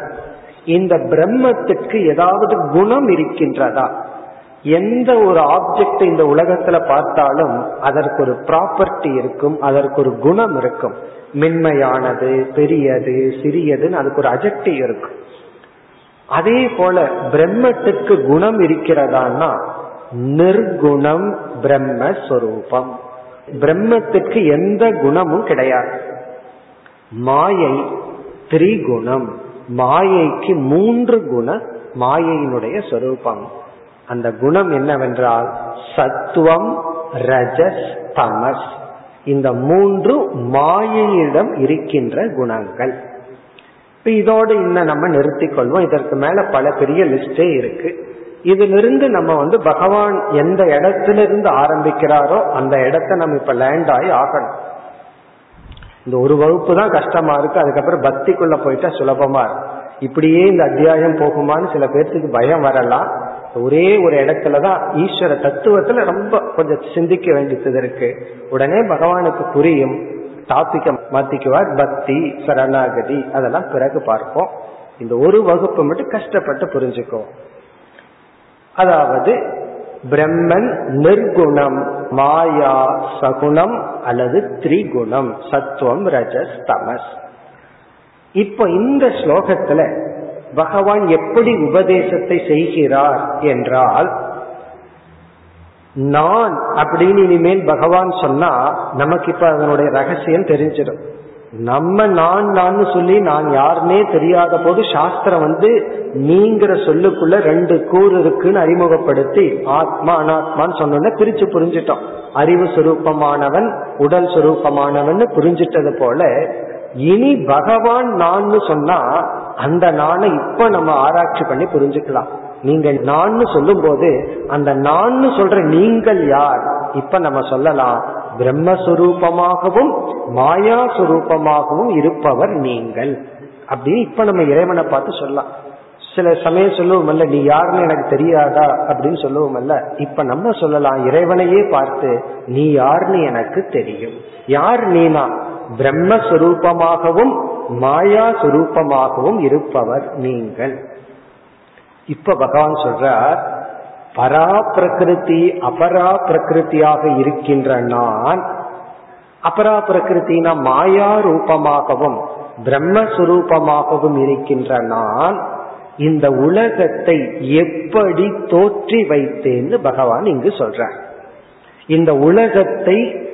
A: இந்த பிரம்மத்துக்கு ஏதாவது குணம் இருக்கின்றதா? எந்த ஒரு ஆப்ஜெக்ட் இந்த உலகத்துல பார்த்தாலும் அதற்கு ஒரு ப்ராப்பர்ட்டி இருக்கும் அதற்கு ஒரு குணம் இருக்கும். மென்மையானது பெரியது சிறியதுன்னு அதுக்கு ஒரு அஜெக்டி இருக்கும். அதே போல பிரம்மத்துக்கு குணம் இருக்கிறதான்னா நிர்குணம் பிரம்மஸ்வரூபம். பிரம்மத்துக்கு எந்த குணமும் கிடையாது. மாயை திரிகுணம். மாயைக்கு மூன்று குண மாயையினுடைய சொரூபம். அந்த குணம் என்னவென்றால் சத்துவம் ரஜஸ் தமஸ். இந்த மூன்று மாயையிடம் இருக்கின்ற குணங்கள். இதோடு இன்னும் நம்ம நிறுத்திக் கொள்வோம். இதற்கு மேல பல பெரிய லிஸ்டே இருக்கு. இதிலிருந்து நம்ம வந்து பகவான் எந்த இடத்துல இருந்து ஆரம்பிக்கிறாரோ அந்த இடத்த நம்ம இப்ப லேண்ட் ஆகி ஆகணும். இந்த ஒரு வகுப்பு தான் கஷ்டமா இருக்கு. அதுக்கப்புறம் பக்திக்குள்ள போயிட்டா சுலபமா இருக்கும் இப்படியே இந்த அத்தியாயம் போகுமான்னு சில பேர்த்துக்கு பயம் வரலாம். ஒரே ஒரு இடத்துலதான் ஈஸ்வர தத்துவத்துல ரொம்ப கொஞ்சம் சிந்திக்க வேண்டியது இருக்கு. உடனே பகவானுக்கு புரியும். டாபிக்க மாத்திக்குவார் பக்தி சரணாகதி அதெல்லாம் பிறகு பார்ப்போம். இந்த ஒரு வகுப்பு மட்டும் கஷ்டப்பட்டு புரிஞ்சுக்கோ. அதாவது பிரம்மன் நிர்குணம் மாயா சகுணம் அல்லது திரிகுணம் சத்துவம் ரஜஸ் தமஸ். இப்போ இந்த ஸ்லோகத்துல பகவான் எப்படி உபதேசத்தை செய்கிறார் என்றால் நான் அப்படின்னு இனிமேல் பகவான் சொன்னா நமக்கு இப்ப அதனுடைய ரகசியம் தெரிஞ்சிடும். நம்ம நான் நான் சொல்லி நான் யாருன்னே தெரியாத போது சாஸ்திரம் வந்து நீங்கிற சொல்லுக்குள்ள ரெண்டு கூறு இருக்குன்னு அறிமுகப்படுத்தி ஆத்மா அனாத்மான்னு சொன்ன பிரிச்சு புரிஞ்சிட்டோம். அறிவு சுரூபமானவன் உடல் சுரூபமானவன் புரிஞ்சிட்டது போல இனி பகவான் நான் சொன்னா அந்த நானை இப்ப நம்ம ஆராய்ச்சி பண்ணி புரிஞ்சுக்கலாம். நீங்கள் நான் சொல்லும் போது அந்த நான் சொல்ற நீங்கள் யார்? இப்ப நம்ம சொல்லலாம் பிரம்மஸ்வரூபமாகவும் மாயா சுரூபமாகவும் இருப்பவர் நீங்கள். அப்படின்னு இப்ப நம்ம இறைவனை பார்த்து சொல்லலாம். சில சமயம் சொல்லுவோமல்ல நீ யாருன்னு எனக்கு தெரியாதா? அப்படின்னு சொல்லுவோமல்ல. இப்ப நம்ம சொல்லலாம் இறைவனையே பார்த்து நீ யாருன்னு எனக்கு தெரியும். யார் நீனா? பிரம்மஸ்வரூபமாகவும் மாயா சுரூபமாகவும் இருப்பவர் நீங்கள். இப்ப பகவான் சொல்றார் பரா பிரகிருதி அபரா பிரகிருத்தியாக இருக்கின்ற நான் அபரா பிரகிருத்தினா மாயா ரூபமாகவும் பிரம்மஸ்வரூபமாகவும் இருக்கின்ற நான் இந்த உலகத்தை எப்படி தோற்றி வைத்தேன்னு பகவான் இங்கு சொல்றார். இந்த உலகத்தை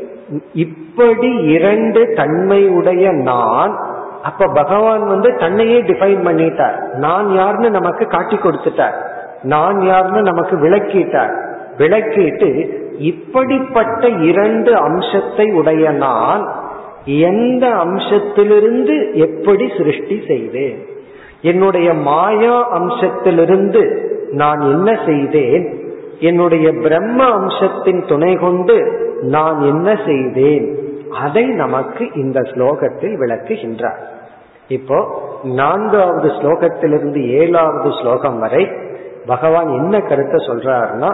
A: இப்படி இரண்டு தன்மையுடைய நான் அப்ப பகவான் வந்து தன்னையே டிஃபைன் பண்ணிட்டார். நான் யாருன்னு நமக்கு காட்டி கொடுத்துட்டார். நான் யாருன்னு நமக்கு விளக்கிட்டார். விளக்கிட்டு இப்படிப்பட்ட இரண்டு அம்சத்தை உடைய நான் எந்த அம்சத்திலிருந்து எப்படி சிருஷ்டி செய்தேன்? என்னுடைய மாயா அம்சத்திலிருந்து நான் என்ன செய்தேன்? என்னுடைய பிரம்ம அம்சத்தின் துணை கொண்டு நான் என்ன செய்தேன்? அதை நமக்கு இந்த ஸ்லோகத்தில் விளக்குகின்றார். இப்போ நான்காவது ஸ்லோகத்திலிருந்து ஏழாவது ஸ்லோகம் வரை பகவான் என்ன கருத்தை சொல்றாருன்னா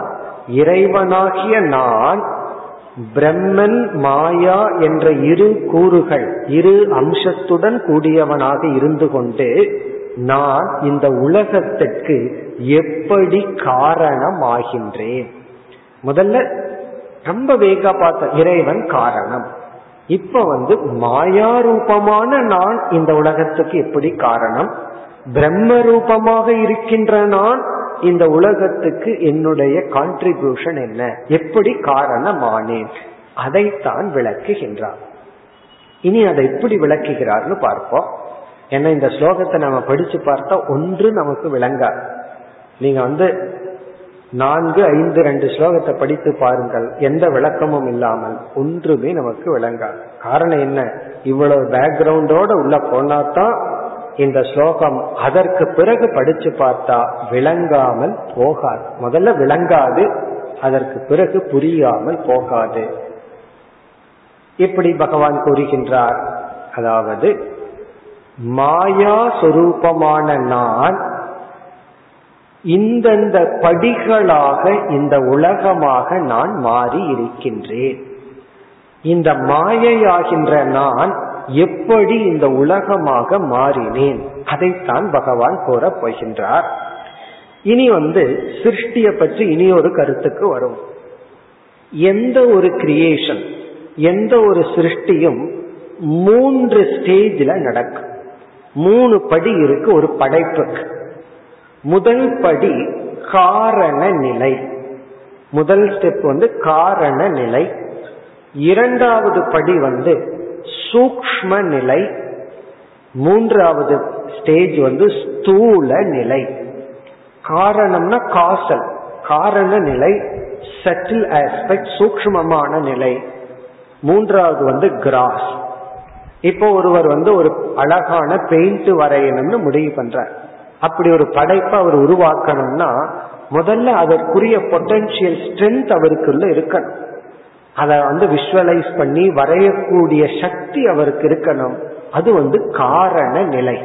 A: இறைவனாகிய நான் பிரம்மன் மாயா என்ற இரு கூறுகள் இரு அம்சத்துடன் கூடியவனாக இருந்து கொண்டு நான் இந்த உலகத்திற்கு எப்படி காரணமாகின்றேன்? முதல்ல ரொம்ப வேகா பார்த்த இறைவன் காரணம். இப்ப வந்து மாயா ரூபமான நான் இந்த உலகத்துக்கு எப்படி காரணம்? பிரம்ம ரூபமாக இருக்கின்ற நான் இந்த உலகத்துக்கு என்னுடைய கான்ட்ரிபியூஷன் என்ன? எப்படி காரணமானேன்? அதைத்தான் விளக்குகின்றார். இனி அதை எப்படி விளக்குகிறார்னு பார்ப்போம். ஏன்னா இந்த ஸ்லோகத்தை நம்ம படிச்சு பார்த்தா ஒன்று நமக்கு விளங்காது. நீங்க வந்து நான்கு ஐந்து ரெண்டு ஸ்லோகத்தை படித்து பாருங்கள். எந்த விளக்கமும் இல்லாமல் ஒன்றுமே நமக்கு விளங்காது. காரணம் என்ன? இவ்வளவு பேக்ரவுண்டோட உள்ள போனாதான் இந்த ஸ்லோகம் அதற்கு பிறகு படிச்சு பார்த்தா விளங்காமல் போகாது. முதல்ல விளங்காது அதற்கு பிறகு புரியாமல் போகாது. இப்படி பகவான் கூறுகின்றார். அதாவது மாயா சொரூபமான நான் இந்தந்த படிகளாக இந்த உலகமாக நான் மாறி இருக்கின்றேன். இந்த மாயையாகின்ற நான் எப்படி இந்த உலகமாக மாறினேன்? அதைத்தான் பகவான் கூறப் போகின்றார். இனி வந்து சிருஷ்டிய பற்றி இனி ஒரு கருத்துக்கு வரும். எந்த ஒரு கிரியேஷன் எந்த ஒரு சிருஷ்டியும் மூன்று ஸ்டேஜில் நடக்கும். மூணு படி இருக்கு ஒரு படைப்புக்கு. முதல் படி காரண நிலை. முதல் ஸ்டெப் வந்து காரண நிலை. இரண்டாவது படி வந்து சூக்ம நிலை. மூன்றாவது ஸ்டேஜ் வந்து ஸ்தூல நிலை. காரணம்னா காசல் காரண நிலை செட்டில் ஆஸ்பெக்ட் சூக்மமான நிலை. மூன்றாவது வந்து கிராஸ் இப்போ ஒருவர் வந்து ஒரு அழகான பெயிண்ட் வரையணும்னு முடிவு பண்றார். அப்படி ஒரு படைப்பை அவர் உருவாக்கணும்னா முதல்ல அதற்குரிய பொட்டன்சியல் ஸ்ட்ரென்த் அவருக்குள்ள இருக்கணும். அதை வந்து விஷுவலைஸ் பண்ணி வரையக்கூடிய சக்தி அவருக்கு இருக்கணும். அது வந்து காரண நிலை.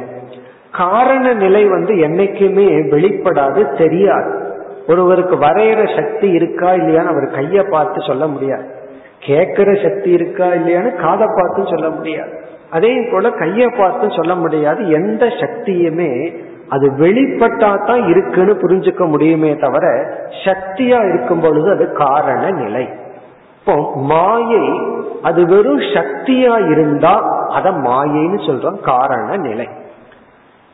A: காரண நிலை வந்து என்னைக்குமே வெளிப்படாது தெரியாது. ஒருவருக்கு வரைகிற சக்தி இருக்கா இல்லையான்னு அவர் கையை பார்த்து சொல்ல முடியாது. கேட்கிற சக்தி இருக்கா இல்லையான்னு காதை பார்த்து சொல்ல முடியாது. அதே போல கையை பார்த்து சொல்ல முடியாது. எந்த சக்தியுமே அது வெளிப்பட்டா தான் இருக்குன்னு புரிஞ்சுக்க முடியுமே தவிர சக்தியா இருக்கும் பொழுது அது காரண நிலை. இப்போ மாயை அது வெறும் சக்தியா இருந்தா அத மாயைன்னு சொல்றோம் காரண நிலை.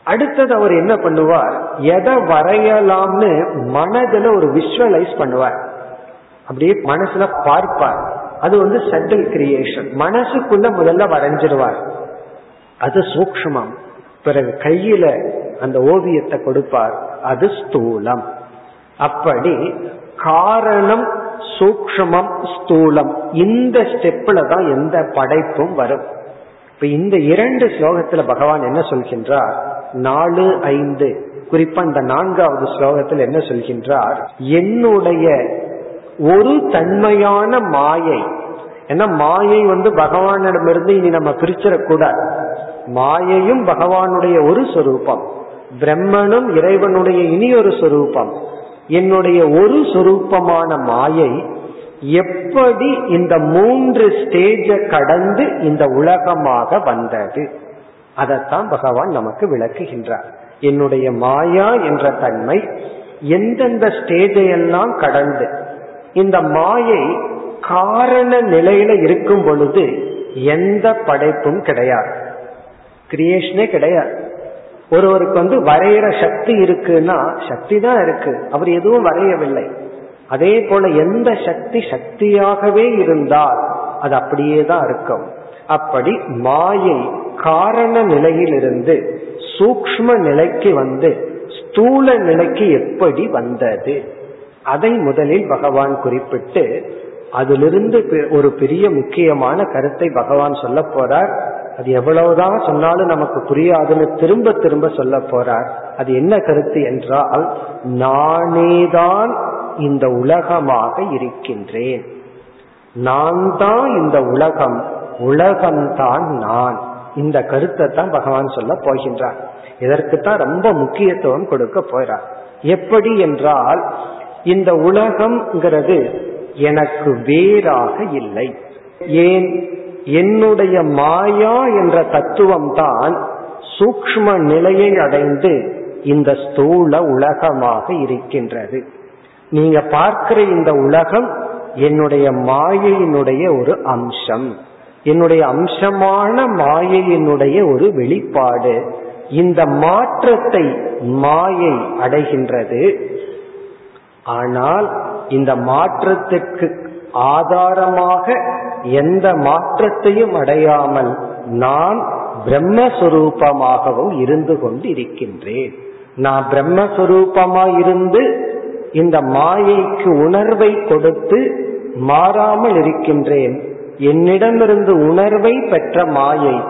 A: அடுத்தது அவர் என்ன பண்ணுவார்? எதை வரையலாம்னு மனதுல ஒரு விஷுவலைஸ் பண்ணுவார். அப்படியே மனசுல பார்ப்பார். அது வந்து செட்டில் கிரியேஷன் மனசுக்குள்ள முதல்ல வரைஞ்சிருவார். அது சூக்மம் பிறகு கையில அந்த ஓவியத்தை கொடுப்பார். அது ஸ்தூலம். அப்படி காரணம் சூக்ஷமம் ஸ்தூலம். இந்த ஸ்டெப்ல தான் எந்த படைப்பும் வரும். இப்ப இந்த இரண்டு ஸ்லோகத்துல பகவான் என்ன சொல்கின்றார்? நாலு ஐந்து. குறிப்பா இந்த நான்காவது ஸ்லோகத்தில் என்ன சொல்கின்றார்? என்னுடைய ஒரு தன்மையான மாயை. ஏன்னா மாயை வந்து பகவானிடமிருந்து இனி நம்ம பிரிச்சிடக்கூடாது. மாயையும் பகவானுடைய ஒரு சொரூபம். பிரம்மனும் இறைவனுடைய இனி ஒரு சொரூபம். என்னுடைய ஒரு சொரூபமான மாயை எப்படி இந்த மூன்று ஸ்டேஜ கடந்து இந்த உலகமாக வந்தது? அதைத்தான் பகவான் நமக்கு விளக்குகின்றார். என்னுடைய மாயா என்ற தன்மை எந்தெந்த ஸ்டேஜையெல்லாம் கடந்து இந்த மாயை காரண நிலையில இருக்கும் பொழுது எந்த படைப்பும் கிடையாது. கிரியேஷனே கிடையாது. ஒருவருக்கு வந்து வரைகிற சக்தி இருக்குன்னா சக்தி தான் இருக்கு. அவர் எதுவும் வரையவில்லை. அதே போல எந்த சக்தி சக்தியாகவே இருந்தால் அது அப்படியே தான் இருக்கும். அப்படி மாயை காரண நிலையிலிருந்து சூக்ம நிலைக்கு வந்து ஸ்தூல நிலைக்கு எப்படி வந்தது? அதை முதலில் பகவான் குறிப்பிட்டு அதிலிருந்து ஒரு பெரிய முக்கியமான கருத்தை பகவான் சொல்ல போறார். அது எவ்வளவுதான் சொன்னாலும் நமக்கு புரியாதுன்னு திரும்ப திரும்ப சொல்ல போறார். அது என்ன கருத்து என்றால் நானேதான் இந்த உலகமாக இருக்கின்றேன். நான் தான் இந்த உலகம் உலகம்தான் நான். இந்த கருத்தை தான் பகவான் சொல்ல போகின்றார். இதற்கு தான் ரொம்ப முக்கியத்துவம் கொடுக்க போறார். எப்படி என்றால் இந்த உலகம்ங்கிறது எனக்கு வேறாக இல்லை. ஏன்? என்னுடைய மாயா என்ற தத்துவம் தான் சூக்ம நிலையை அடைந்து இந்த ஸ்தூல உலகமாக இருக்கின்றது. நீங்க பார்க்கிற இந்த உலகம் என்னுடைய மாயையினுடைய ஒரு அம்சம். என்னுடைய அம்சமான மாயையினுடைய ஒரு வெளிப்பாடு. இந்த மாற்றத்தை மாயை அடைகின்றது. ஆனால் இந்த மாற்றத்துக்கு ஆதாரமாக எந்த மாற்றத்தையும் அடையாமல் நான் பிரம்மஸ்வரூபமாகவும் இருந்து கொண்டு இருக்கின்றேன் நான் பிரம்மஸ்வரூபமா இருந்து இந்த மாயைக்கு உணர்வை கொடுத்து மாறாமல் இருக்கின்றேன். என்னிடமிருந்து உணர்வை பெற்ற மாயை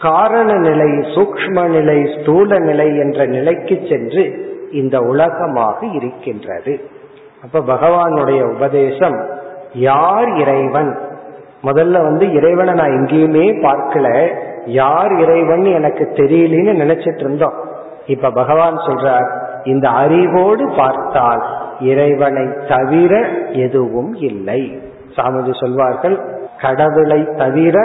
A: காரண நிலை சூக்ம நிலை ஸ்தூல நிலை என்ற நிலைக்கு சென்று இந்த உலகமாக இருக்கின்றது. அப்ப பகவானுடைய உபதேசம் யார் இறைவன்? முதல்ல வந்து இறைவனை நான் எங்கேயுமே பார்க்கல. யார் இறைவன் எனக்கு தெரியலன்னு நினைச்சிட்டு இருந்தோம். இப்ப பகவான் சொல்றார் இந்த அறிவோடு பார்த்தால் இறைவனை தவிர எதுவும் இல்லை. சாமிஜி சொல்வார்கள் கடவுளை தவிர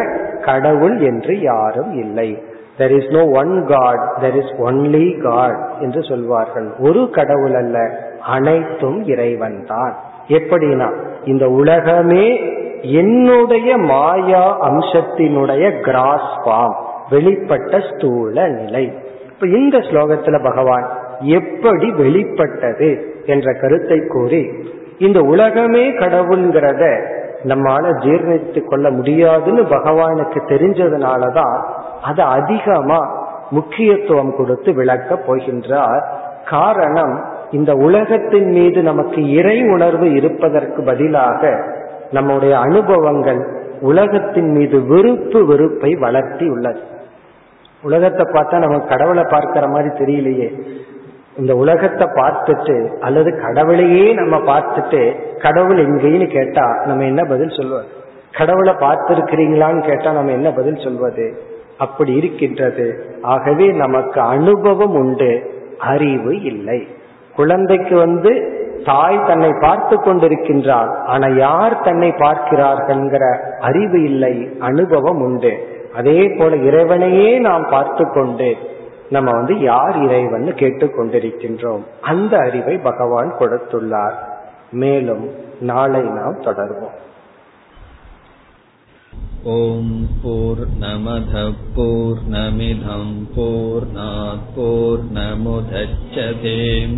A: கடவுள் என்று யாரும் இல்லை. There is no one god there is only god என்று சொல்வார்கள். ஒரு கடவுள் அல்ல அனைத்தும் இறைவன் தான் எப்படின்னா இந்த உலகமே என்னுடைய மாயா அம்சத்தினுடைய கிராஸ் ஃபார்ம் வெளிப்பட்ட ஸ்தூல நிலை இப்ப இந்த ஸ்லோகத்துல பகவான் எப்படி வெளிப்பட்டது என்ற கருத்தை கூறி இந்த உலகமே கடவுள்ங்கிறத நம்மால ஜீர்ணித்து கொள்ள முடியாதுன்னு பகவானுக்கு தெரிஞ்சதுனாலதான் அதை அதிகமா முக்கியத்துவம் கொடுத்து விளக்க போகின்றார். காரணம் இந்த உலகத்தின் மீது நமக்கு இறை உணர்வு இருப்பதற்கு பதிலாக நம்முடைய அனுபவங்கள் உலகத்தின் மீது வெறுப்பு வெறுப்பை வளர்த்தி உள்ளது. உலகத்தை பார்த்தா நம்ம கடவுளை பார்க்கிற மாதிரி தெரியலையே. இந்த உலகத்தை பார்த்துட்டு அல்லது கடவுளையே நம்ம பார்த்துட்டு கடவுள் எங்கேன்னு கேட்டா நம்ம என்ன பதில் சொல்வது? கடவுளை பார்த்திருக்கிறீங்களான்னு கேட்டா நம்ம என்ன பதில் சொல்வது? அப்படி இருக்கின்றது. ஆகவே நமக்கு அனுபவம் உண்டு அறிவு இல்லை. குழந்தைக்கு வந்து தாய் தன்னை பார்த்து கொண்டிருக்கின்றாள். ஆனா யார் தன்னை பார்க்கிறார்கள்ங்கிற அறிவு இல்லை அனுபவம் உண்டு. அதே போல இறைவனையே நாம் பார்த்து கொண்டு நம்ம வந்து யார் இறைவன் கேட்டு கொண்டிருக்கின்றோம். அந்த அறிவை பகவான் கொடுத்துள்ளார். மேலும் நாளை நாம் தொடர்வோம்.
B: ஓம் போர் நமத போர் நமிதம் போர் நமுதச்சதேம்